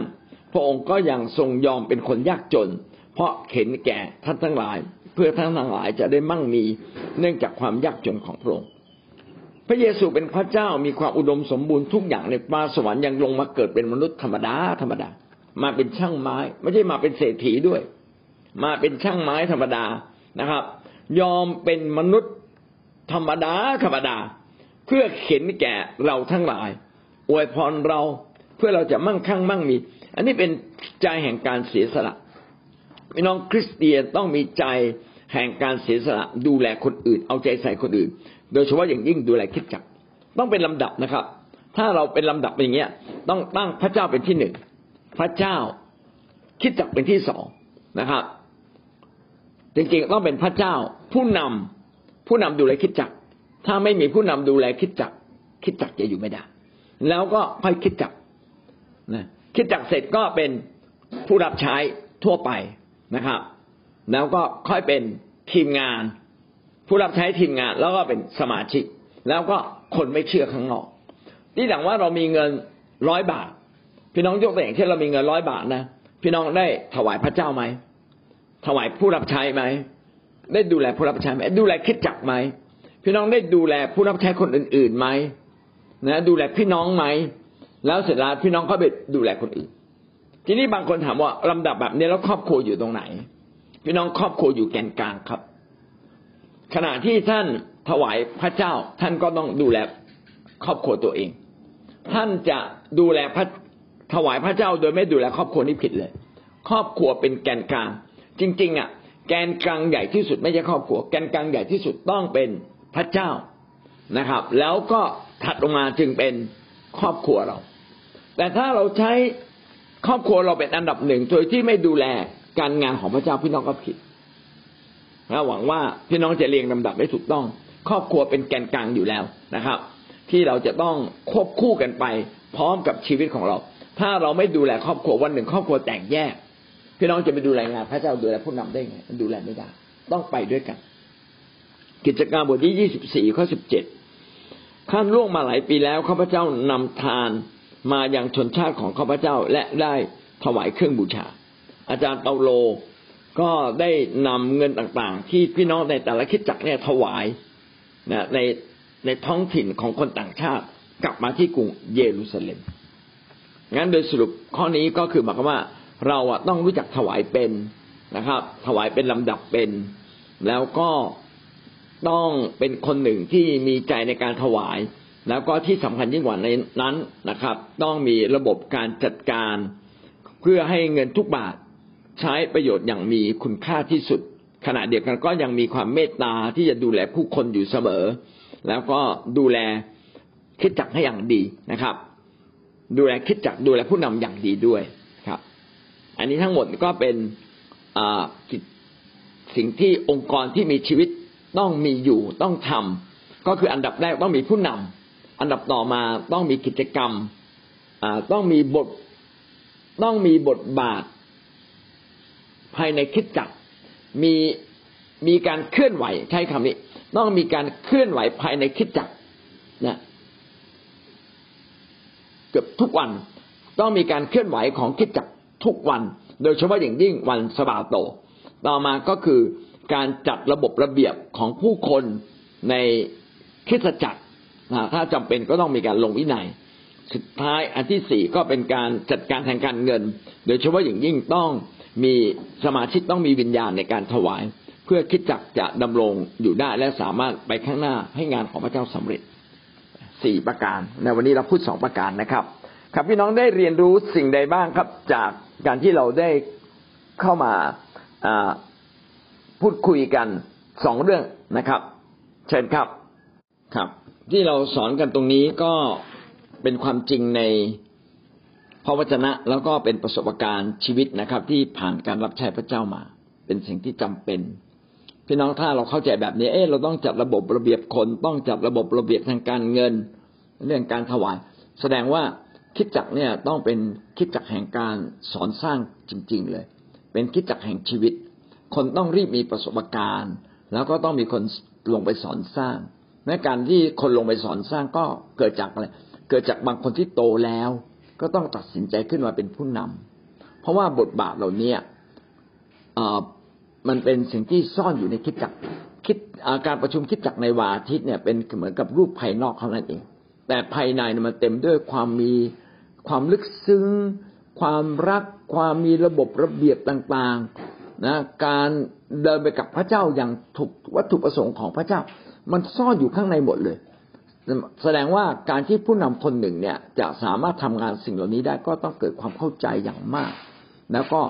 [SPEAKER 1] พระองค์ก็ยังทรงยอมเป็นคนยากจน เพราะเข็นแก่ท่านทั้งหลาย เพื่อท่านทั้งหลายจะได้มั่งมีเนื่องจากความยากจนของพระองค์พระเยซูเป็นพระเจ้ามีความอุดมสมบูรณ์ทุกอย่างในฟ้าสวรรค์ยังลงมาเกิดเป็นมนุษย์ธรรมดาธรรมดา มาเป็นช่างไม้ ไม่ใช่มาเป็นเศรษฐีด้วย มาเป็นช่างไม้ธรรมดานะครับ ยอมเป็นมนุษย์ธรรมดาธรรมดา เพื่อเข็นแก่เราทั้งหลาย อวยพรเราเพื่อเราจะมั่งคั่งมั่งมี อันนี้เป็นใจแห่งการเสียสละพี่น้องคริสเตียนต้องมีใจแห่งการเสียสละดูแลคนอื่น เอาใจใส่คนอื่น โดยเฉพาะอย่างยิ่งดูแลคิดจักต้องเป็นลำดับนะครับ ถ้าเราเป็นลำดับอย่างเงี้ย ต้องตั้งพระเจ้าเป็นที่หนึ่ง พระเจ้าคิดจักเป็นที่สองนะครับ จริงๆต้องเป็นพระเจ้าผู้นำผู้นำดูแลคิดจักถ้าไม่มีผู้นำดูแลคิดจักคิดจักจะอยู่ไม่ได้ แล้วก็ค่อยคิดจักนะคิดจักเสร็จก็เป็นผู้รับใช้ทั่วไปนะครับ แล้วก็ค่อยเป็นทีมงาน ผู้รับใช้ทีมงาน แล้วก็เป็นสมาชิก แล้วก็คนไม่เชื่อข้างนอกที่หลังว่าเรามีเงินร้อยบาท พี่น้องยกตัวอย่างเช่นเรามีเงินร้อยบาทนะพี่น้องได้ถวายพระเจ้าไหมถวายผู้รับใช้ไหมได้ดูแลผู้รับใช้ไหมดูแลคิดจักไหมพี่น้องได้ดูแลผู้รับใช้คนอื่นๆไหมนะดูแลพี่น้องไหมแล้วเสร็จแล้วพี่น้องก็ไปดูแลคนอื่น ทีนี้บางคนถามว่าลำดับแบบนี้แล้วครอบครัวอยู่ตรงไหน พี่น้องครอบครัวอยู่แกนกลางครับ ขณะที่ท่านถวายพระเจ้าท่านก็ต้องดูแลครอบครัวตัวเอง ท่านจะดูแลพระ ถวายพระเจ้าโดยไม่ดูแลครอบครัวนี่ผิดเลย ครอบครัวเป็นแกนกลาง จริง ๆ อะ แกนกลางใหญ่ที่สุดไม่ใช่ครอบครัว แกนกลางใหญ่ที่สุดต้องเป็นพระเจ้านะครับ แล้วก็ถัดลงมาจึงเป็นครอบครัวเรา แต่ถ้าเราใช้ครอบครัวเราเป็นอันดับหนึ่งโดยที่ไม่ดูแลการงานของพระเจ้าพี่น้องก็ผิดนะหวังว่าพี่น้องจะเรียงลำดับได้ถูกต้อง ครอบครัวเป็นแกนกลางอยู่แล้วนะครับ ที่เราจะต้องควบคู่กันไปพร้อมกับชีวิตของเรา ถ้าเราไม่ดูแลครอบครัววันหนึ่งครอบครัวแตกแยก พี่น้องจะไปดูแลงาน พระเจ้าดูแลผู้นำได้ไงดูแลไม่ได้ ต้องไปด้วยกัน กิจการบทที่ยี่สิบสี่ข้อสิบเจ็ดข้ามล่วงมาหลายปีแล้วข้าพเจ้านำทานมาอยังชนชาติของข้าพเจ้าและได้ถวายเครื่องบูชา อาจารย์เปาโลก็ได้นำเงินต่างๆ ที่พี่น้องในแต่ละคิดจักเนี่ยถวายนะในในท้องถิ่นของคนต่างชาติกลับมาที่กรุงเยรูซาเล็ม งั้นโดยสรุปข้อนี้ก็คือหมายความว่า เราอะต้องรู้จักถวายเป็นนะครับ ถวายเป็นลำดับเป็น แล้วก็ต้องเป็นคนหนึ่งที่มีใจในการถวาย แล้วก็ที่สำคัญยิ่งกว่าในนั้นนะครับ ต้องมีระบบการจัดการ เพื่อให้เงินทุกบาทใช้ประโยชน์อย่างมีคุณค่าที่สุด ขณะเดียวกันก็ยังมีความเมตตาที่จะดูแลผู้คนอยู่เสมอ แล้วก็ดูแลคิดจักให้อย่างดีนะครับ ดูแลคิดจักดูแลผู้นำอย่างดีด้วยครับ อันนี้ทั้งหมดก็เป็นสิ่งที่องค์กรที่มีชีวิตต้องมีอยู่ต้องทำก็คืออันดับแรกต้องมีผู้นำอันดับต่อมาต้องมีกิจกรรมต้องมีบทต้องมีบทบาท ภายในคิดจักมีมีการเคลื่อนไหวใช้คำนี้ ต้องมีการเคลื่อนไหวภายในคิดจักนะ เกือบทุกวัน ต้องมีการเคลื่อนไหวของคิดจักทุกวัน โดยเฉพาะอย่างยิ่งวันสบาโต ต่อมาก็คือการจัดระบบระเบียบของผู้คนในคริสตจักรถ้าจำเป็นก็ต้องมีการลงวินัย สุดท้ายอันที่สี่ก็เป็นการจัดการทางการเงิน โดยเฉพาะอย่างยิ่งต้องมีสมาชิกต้องมีวิญญาณในการถวาย เพื่อคิดจักรจะดำรงอยู่ได้และสามารถไปข้างหน้าให้งานของพระเจ้าสำเร็จ สี่ประการ ในวันนี้เราพูดสองประการนะครับ ครับพี่น้องได้เรียนรู้สิ่งใดบ้างครับ จากการที่เราได้เข้ามาพูดคุยกันสองเรื่องนะครับ เชิญครับครับ ที่เราสอนกันตรงนี้ก็เป็นความจริงในพระวจนะแล้วก็เป็นประสบการณ์ชีวิตนะครับ ที่ผ่านการรับใช้พระเจ้ามา เป็นสิ่งที่จำเป็น พี่น้องถ้าเราเข้าใจแบบนี้ เอ๊ะเราต้องจัดระบบระเบียบคนต้องจัดระบบระเบียบทางการเงิน เรื่องการถวาย แสดงว่าคิดจักรเนี่ยต้องเป็นคิดจักรแห่งการสอนสร้างจริง ๆ เลย เป็นคิดจักรแห่งชีวิต คนต้องรีบมีประสบการณ์ แล้วก็ต้องมีคนลงไปสอนสร้างแม้การที่คนลงไปสอนสร้างก็เกิดจากอะไรเกิดจากบางคนที่โตแล้ว ก็ต้องตัดสินใจขึ้นมาเป็นผู้นำเพราะว่าบทบาทเหล่านี้ มันเป็นสิ่งที่ซ่อนอยู่ในคิดจักรคิดการประชุมคิดจักรในวาอาทิตย์เนี่ยเป็นเหมือนกับรูปภายนอกเท่านั้นเอง แต่ภายในมันเต็มด้วยความมีความลึกซึ้ง ความรัก ความมีระบบระเบียบต่างๆนะการเดินไปกับพระเจ้าอย่างถูกวัตถุประสงค์ของพระเจ้า มันซ่อนอยู่ข้างในหมดเลย แสดงว่าการที่ผู้นำคนหนึ่งเนี่ยจะสามารถทำงานสิ่งเหล่านี้ได้ก็ต้องเกิดความเข้าใจอย่างมาก แล้วก็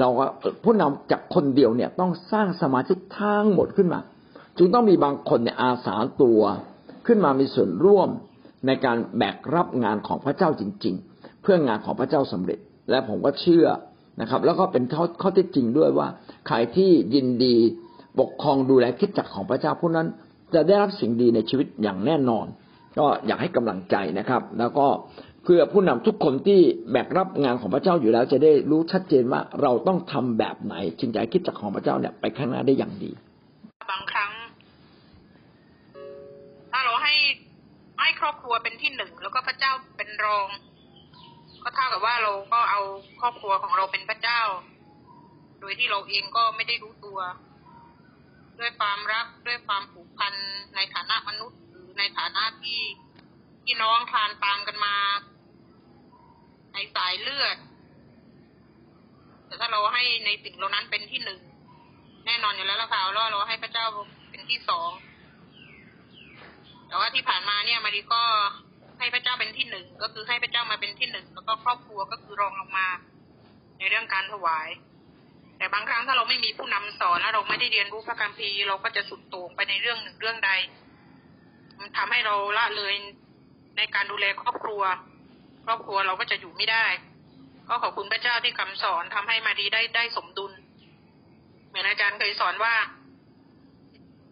[SPEAKER 1] เราก็ผู้นำจากคนเดียวเนี่ยต้องสร้างสมาชิกทั้งหมดขึ้นมา จึงต้องมีบางคนเนี่ยอาสาตัวขึ้นมามีส่วนร่วมในการแบกรับงานของพระเจ้าจริง ๆ เพื่องานของพระเจ้าสำเร็จ และผมก็เชื่อนะครับ แล้วก็เป็นข้อข้อเท็จจริงด้วยว่าใครที่ยินดีปกครองดูแลคิดจักรของพระเจ้าผู้นั้น จะได้รับสิ่งดีในชีวิตอย่างแน่นอน ก็อยากให้กำลังใจนะครับ แล้วก็ เพื่อผู้นำทุกคนที่แบกรับงานของพระเจ้าอยู่แล้ว จะได้รู้ชัดเจนว่าเราต้องทำแบบไหนจึงจะคิดจักของพระเจ้าเนี่ยไปข้างหน้าได้อย่างดี
[SPEAKER 2] บางครั้ง ถ้าเราให้ให้ครอบครัวเป็นที่หนึ่งแล้วก็พระเจ้าเป็นรอง ก็เท่ากับว่าเราก็เอาครอบครัวของเราเป็นพระเจ้า โดยที่เราเองก็ไม่ได้รู้ตัว ด้วยความรักด้วยความผูกพันในฐานะมนุษย์หรือในฐานะที่ ที่น้องคลานตามกันมา ในสายเลือด แต่ถ้าเราให้ในสิ่งเหล่านั้นเป็นที่หนึ่งแน่นอนอยู่แล้วละค่ะว่าเราให้พระเจ้าเป็นที่สองแต่ว่าที่ผ่านมาเนี่ยมารีก็ให้พระเจ้าเป็นที่หนึ่งก็คือให้พระเจ้ามาเป็นที่หนึ่งแล้วก็ครอบครัวก็คือรองลงมา ในเรื่องการถวาย แต่บางครั้งถ้าเราไม่มีผู้นำสอนแล้วเราไม่ได้เรียนรู้พระคัมภีร์เราก็จะสุดโต่งไปในเรื่องหนึ่งเรื่องใด มันทำให้เราละเลย ในการดูแลครอบครัว ครอบครัวเราก็จะอยู่ไม่ได้ ก็ขอบคุณพระเจ้าที่คำสอนทำให้มาดีได้ได้สมดุล เหมือนอาจารย์เคยสอนว่า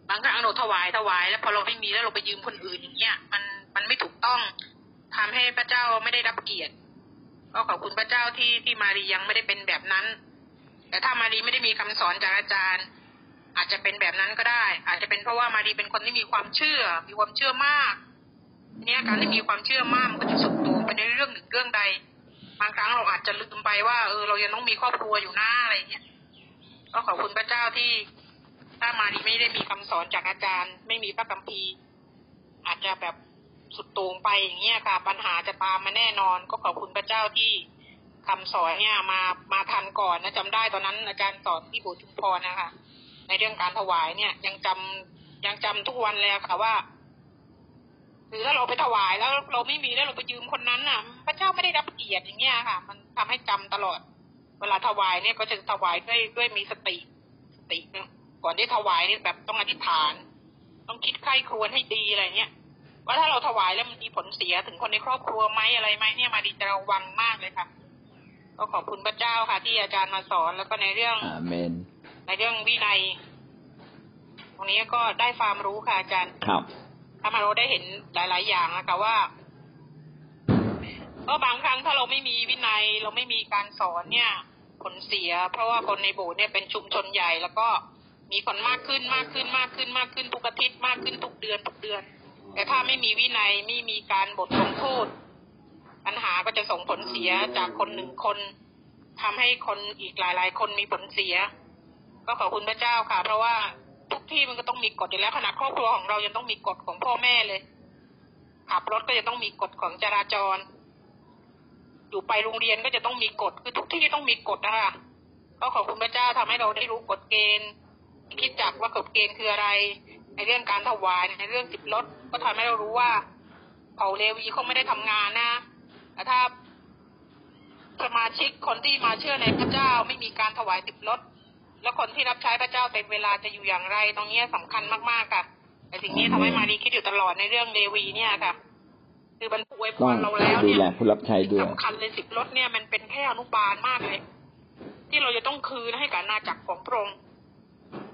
[SPEAKER 2] บางครั้งเราถวายถวาย แล้วพอเราไม่มีแล้วเราไปยืมคนอื่นอย่างเงี้ยมันมันไม่ถูกต้องทำให้พระเจ้าไม่ได้รับเกียรติ ก็ขอบคุณพระเจ้าที่ที่มารียังไม่ได้เป็นแบบนั้น แต่ถ้ามารีไม่ได้มีคำสอนจากอาจารย์ อาจจะเป็นแบบนั้นก็ได้ อาจจะเป็นเพราะว่ามารีเป็นคนที่มีความเชื่อ มีความเชื่อมาก เนี่ยการที่มีความเชื่อมากมันก็จะสุดโต่งไปในเรื่องหนึ่งเรื่องใด บางครั้งเราอาจจะลืมไปว่าเออเรายังต้องมีครอบครัวอยู่หน้าอะไรเงี้ยก็ขอบคุณพระเจ้าที่ถ้ามารีไม่ได้มีคำสอนจากอาจารย์ ไม่มีพระคัมภีร์อาจจะแบบสุดโต่งไปอย่างเงี้ยค่ะ ปัญหาจะตามมาแน่นอน ก็ขอบคุณพระเจ้าที่คำสอนเนี่ยมามาทันก่อนนะจำได้ตอนนั้นอาจารย์สอนที่โบสถ์ชุมพรนะคะในเรื่องการถวายเนี่ยยังจำยังจำทุกวันเลยค่ะว่า หรือถ้าเราไปถวายแล้วเราไม่มีแล้วเราไปยืมคนนั้นน่ะ พระเจ้าไม่ได้รับเกียรติอย่างเงี้ยค่ะ มันทำให้จำตลอด เวลาถวายเนี่ยก็จะถวายด้วยด้วยมีสติสติก่อนที่ถวายเนี่ยแบบต้องอธิษฐาน ต้องคิดไข้ควรให้ดีอะไรเงี้ยว่าถ้าเราถวายแล้วมันมีผลเสียถึงคนในครอบครัวไหมอะไรไหมเนี่ยมาดีจะระวังมากเลยค่ะ ก็ขอบคุณพระเจ้าค่ะ ที่อาจารย์มาสอนแล้วก็ในเรื่อง
[SPEAKER 1] อาเมน
[SPEAKER 2] ในเรื่องวินัยตรงนี้ก็ได้ความรู้ค่ะอาจารย์
[SPEAKER 1] ครับ
[SPEAKER 2] ทำให้เราได้เห็นหลาย ๆ อย่างนะคะว่าก็บางครั้งถ้าเราไม่มีวินัยเราไม่มีการสอนเนี่ย ผลเสีย เพราะว่าคนในโบสถ์เนี่ยเป็นชุมชนใหญ่แล้วก็มีคนมากขึ้นมากขึ้นมากขึ้นมากขึ้นทุกอาทิตย์มากขึ้นทุกเดือนทุกเดือน แต่ถ้าไม่มีวินัยไม่มีการบทลงโทษปัญหาก็จะส่งผลเสียจากคนหนึ่งคนทำให้คนอีกหลาย ๆ คนมีผลเสีย ก็ขอบคุณพระเจ้าค่ะ เพราะว่า ทุกที่มันก็ต้องมีกฎอยู่แล้วขนาดครอบครัวของเรายังต้องมีกฎของพ่อแม่เลยขับรถก็จะต้องมีกฎของจราจร อยู่ไปโรงเรียนก็จะต้องมีกฎคือทุกที่ต้องมีกฎนะคะก็ขอบคุณพระเจ้าทำให้เราได้รู้กฎเกณฑ์คิดจักว่ากฎเกณฑ์คืออะไร ในเรื่องการถวายในเรื่องสิบรถก็ทำให้เรารู้ว่าเผ่าเลวีเขาไม่ได้ทำงานนะแต่ถ้าสมาชิกคนที่มาเชื่อในพระเจ้าไม่มีการถวายสิบรถ แล้วคนที่รับใช้พระเจ้าเต็มเวลาจะอยู่อย่างไร ตรงนี้สำคัญมากๆค่ะแต่สิ่งนี้ทำให้มารีคิดอยู่ตลอดในเรื่องเลวีเนี่ยค่ะ คือบรรพุไว้พ
[SPEAKER 1] ต้อง
[SPEAKER 2] รเราแล้ว
[SPEAKER 1] ดู
[SPEAKER 2] เนี่ย
[SPEAKER 1] แลผู้รับใช้ด้วย
[SPEAKER 2] สำคัญเลยสิบรถเนี่ยมันเป็นแค่อนุบาลมากเลย ที่เราจะต้องคืนให้กับอาณาจักรของพระองค์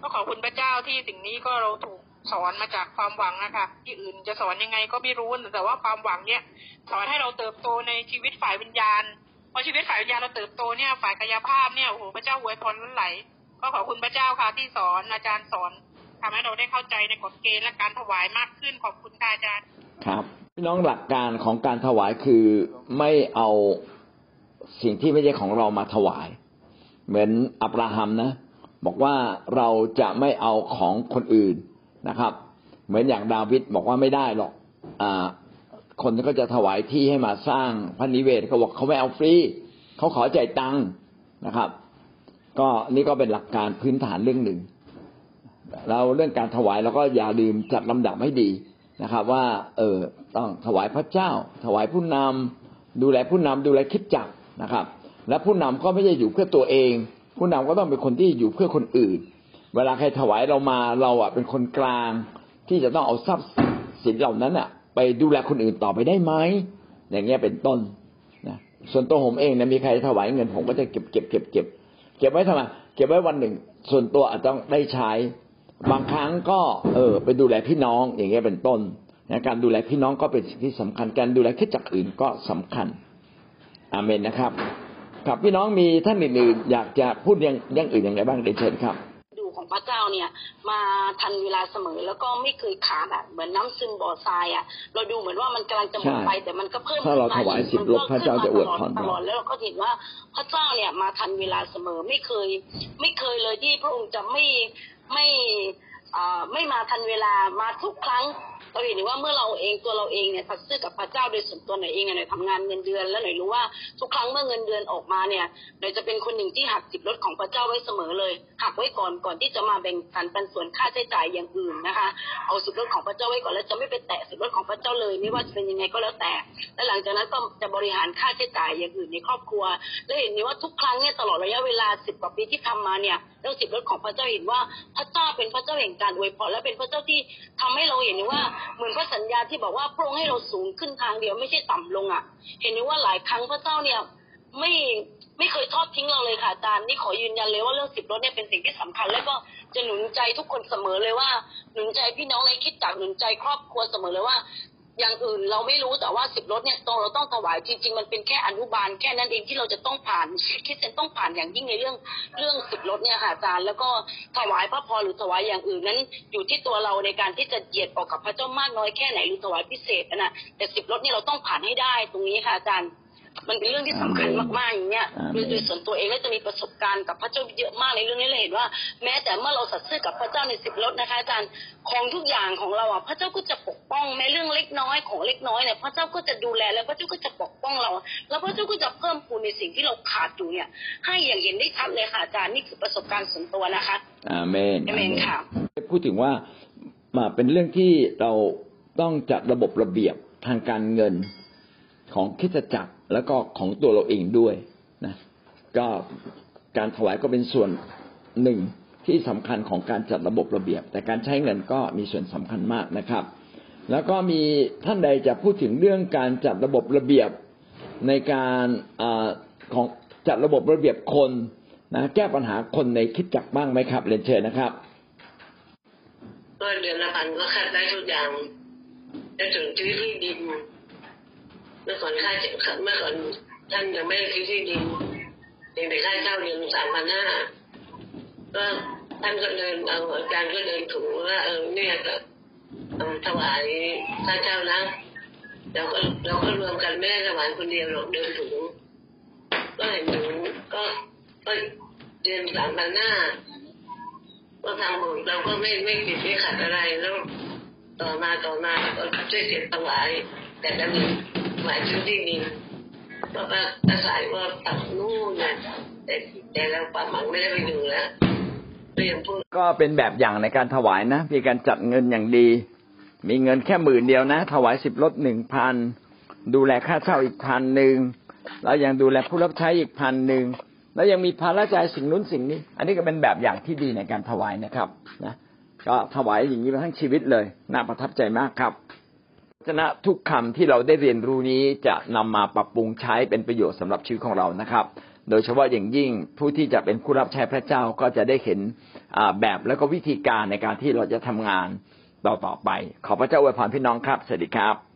[SPEAKER 2] ก็ขอบคุณพระเจ้าที่สิ่งนี้ก็เราถูกสอนมาจากความหวังนะคะที่อื่นจะสอนยังไงก็ไม่รู้แต่ว่าความหวังเนี่ย สอนให้เราเติบโตในชีวิตฝ่ายวิญญาณพอชีวิตฝ่ายวิญญาณเราเติบโตเนี่ยฝ่ายกายภาพเนี่ยโอ้โหพระเจ้าอวยพรล้นไหล ก็ขอบคุณพระเจ้าค่ะที่สอนอาจารย์สอนทำให้เราได้เข้าใจในกฎเกณฑ์และการถวายมากขึ้นขอบคุณค่ะอาจารย์
[SPEAKER 1] ครับพี่น้องหลักการของการถวายคือไม่เอาสิ่งที่ไม่ใช่ของเรามาถวาย เหมือนอับราฮัมนะ บอกว่าเราจะไม่เอาของคนอื่นนะครับ เหมือนอย่างดาวิดบอกว่าไม่ได้หรอกอ่าคนก็จะถวายที่ให้มาสร้างพระนิเวศเขาบอกเขาไม่เอาฟรีเขาขอจ่ายตังค์นะครับ ก็นี่ก็เป็นหลักการพื้นฐานเรื่องหนึ่งเราเรื่องการถวายเราก็อย่าลืมจัดลำดับให้ดีนะครับ ว่า เออต้องถวายพระเจ้า ถวายผู้นำดูแลผู้นำดูแลคิดจักนะครับ และผู้นำก็ไม่ใช่อยู่เพื่อตัวเอง ผู้นำก็ต้องเป็นคนที่อยู่เพื่อคนอื่น เวลาใครถวายเรามาเราอะเป็นคนกลาง ที่จะต้องเอาทรัพย์สินเหล่านั้นอะ ไปดูแลคนอื่นต่อไปได้ไหมอย่างเงี้ยเป็นต้นนะส่วนตัวผมเองนะมีใครถวายเงินผมก็จะเก็บเก็บเก็บเก็บเก็บ ก็บไว้ทำไมเก็บไว้วันหนึ่ง ส่วนตัวอาจจะต้องได้ใช้ บางครั้งก็ เออ ไปดูแลพี่น้องอย่างเงี้ยเป็นต้นนะการดูแลพี่น้องก็เป็นสิ่งที่สำคัญ การดูแลคิดจักอื่นก็สำคัญอาเมนนะครับ ครับพี่น้องมีท่านอื่นๆอยากจะพูดยังยังอื่นอย่างไรบ้างเดยวเชิญครับ
[SPEAKER 3] ของพระเจ้าเนี่ย มาทันเวลาเสมอ แล้วก็ไม่เคยขาดอะเหมือนน้ำซึมบ่อทรายอะเราดูเหมือนว่ามันกำลังจะหมดไป
[SPEAKER 1] ใช่
[SPEAKER 3] แต่มันก็เพิ่ม
[SPEAKER 1] ถ้าเราถวาย
[SPEAKER 3] ขึ้นม
[SPEAKER 1] สิบรถพระเจ้าจะอวยพร
[SPEAKER 3] ตลอดแล้วเราก็เห็นว่าพระเจ้าเนี่ยมาทันเวลาเสมอไม่เคย ไม่เคยเลยที่พระองค์จะไม่ไม่อ่าไม่มาทันเวลามาทุกครั้ง เราเห็นว่าเมื่อเราเองตัวเราเองเนี่ยสัตย์ซื่อกับพระเจ้าโดยส่วนตัวหน่อยเองอะหน่อยทำงานเงินเดือน แล้วหน่อยรู้ว่าทุกครั้งเมื่อเงินเดือนออกมาเนี่ยหน่อยจะเป็นคนหนึ่งที่หักสิบลดของพระเจ้าไว้เสมอเลยหักไว้ก่อนก่อนที่จะมาแบ่งสรรปันส่วนค่าใช้จ่ายอย่างอื่นนะคะ เอาสิบลดของพระเจ้าไว้ก่อนแล้วจะไม่ไปแตะสิบลดของพระเจ้าเลย ไม่ว่าจะเป็นยังไงก็แล้วแต่ และหลังจากนั้นก็จะบริหารค่าใช้จ่ายอย่างอื่นในครอบครัว และเห็นนี้ว่าทุกครั้งเนี่ยตลอดระยะเวลาสิบกว่าปีที่ทำมาเนี่ยเรื่องสิบลดของพระเจ้าเห็นว่าพระเจ้าเป็นพระเจ้าแห่งการอวยพรและเป็นพระเจ้าที่ทำให้เราเห็นว่าเหมือนพระสัญญาที่บอกว่าพระองค์ให้เราสูงขึ้นทางเดียวไม่ใช่ต่ำลงอะ เห็นไหมว่าหลายครั้งพระเจ้าเนี่ยไม่ไม่เคยทอดทิ้งเราเลยค่ะอาจารย์นี่ขอยืนยันเลยว่าเรื่องสิบรถเนี่ยเป็นสิ่งที่สำคัญ แล้วก็จะหนุนใจทุกคนเสมอเลยว่า หนุนใจพี่น้องในคิดจักหนุนใจครอบครัวเสมอเลยว่า อย่างอื่นเราไม่รู้แต่ว่าสิบรถเนี่ยตรงเราต้องถวายจริงๆมันเป็นแค่อนุบาลแค่นั้นเองที่เราจะต้องผ่านคิดเซนต้องผ่านอย่างยิ่งในเรื่องเรื่องสิบรถเนี่ยค่ะอาจารย์แล้วก็ถวายพระพรหรือถวายอย่างอื่นนั้น อยู่ที่ตัวเราในการที่จะเหยียดออกกับพระเจ้ามากน้อยแค่ไหนหรือถวายพิเศษนะแต่สิบรถเนี่ยเราต้องผ่านให้ได้ตรงนี้ค่ะอาจารย์ มันเป็นเรื่องที่สำคัญมากๆอย่างเงี้ย
[SPEAKER 1] อาเม
[SPEAKER 3] โด
[SPEAKER 1] น
[SPEAKER 3] ยโดยส่วนตัวเองก็จะมีประสบการณ์กับพระเจ้าเยอะมากในเรื่องนี้เลยเห็นว่า แม้แต่เมื่อเราสัตย์ซื่อกับพระเจ้าในสิบรถนะคะอาจารย์ของทุกอย่างของเราอะพระเจ้าก็จะปกป้องแม้เรื่องเล็กน้อยของเล็กน้อยเนี่ยพระเจ้าก็จะดูแลแล้วพระเจ้าก็จะปกป้องเรา แล้วพระเจ้าก็จะเพิ่มพูนในสิ่งที่เราขาดอยู่เนี่ย ให้อย่างเห็นได้ชัดเลยค่ะอาจารย์นี่คือประสบการณ์ส่วนตัวนะคะ
[SPEAKER 1] อาเมน
[SPEAKER 3] อาเมนค่ะ
[SPEAKER 1] พูดถึงว่ามาเป็นเรื่องที่เราต้องจัดระบบระเบียบทางการเงิน ของคริสตจักรแล้วก็ของตัวเราเองด้วยนะก็การถวายก็เป็นส่วนหนึ่งที่สำคัญของการจัดระบบระเบียบ แต่การใช้เงินก็มีส่วนสำคัญมากนะครับ แล้วก็มีท่านใดจะพูดถึงเรื่องการจัดระบบระเบียบในการอของจัดระบบระเบียบคนนะแก้ปัญหาคนในคิดจักรบ้างไหมครับเรียนเชิญนะครับ
[SPEAKER 4] ก็เดือนละพันก็คัดได้ทุกอย่างจะถึงซื้อที่ดิน เมื่อก่อนค่าเจ็บเมื่อก่อนท่านยังไม่ได้ซื้อที่ดินเพียงแต่ค่าเช่าเดือนสามพันห้าก็ท่านก็เดินเอาอาจารย์ก็เดินถูว่าเออเนี่ยก็ถวายค่าเช่านะเราก็เราก็รวมกันไม่ได้ถวายคนเดียวหรอกเดินถูก็เห็นหนูก็ก็เดือนสามพันห้าก็ทำหมดเราก็ไม่ไม่ผิดไม่ขัดอะไรแล้วต่อมาต่อมาก็ช่วยเสียถวายแต่ละหนึ่ง หมายถึงที่ดินเพราะว่าอาศัยว่าปักนู่นนะแต่แต่เราปักหมังไม่ได้ไปอยู่แล้วเรียนพูด
[SPEAKER 1] ก็เป็นแบบอย่างในการถวายนะมีการจัดเงินอย่างดี มีเงินแค่หมื่นเดียวนะ ถวายสิบลดหนึ่งพันดูแลค่าเช่าอีกพันหนึ่งแล้วยังดูแลผู้รับใช้อีกพันหนึ่งแล้วยังมีภาระจ่ายสิ่งนู้นสิ่งนี้ อันนี้ก็เป็นแบบอย่างที่ดีในการถวายนะครับนะก็ถวายอย่างนี้มาทั้งชีวิตเลยน่าประทับใจมากครับ ชนะทุกคำที่เราได้เรียนรู้นี้จะนำมาปรับปรุงใช้เป็นประโยชน์สำหรับชีวิตของเรานะครับ โดยเฉพาะอย่างยิ่งผู้ที่จะเป็นผู้รับใช้พระเจ้าก็จะได้เห็นแบบแล้วก็วิธีการในการที่เราจะทำงานต่อต่อไป ขอพระเจ้าอวยพรพี่น้องครับ สวัสดีครับ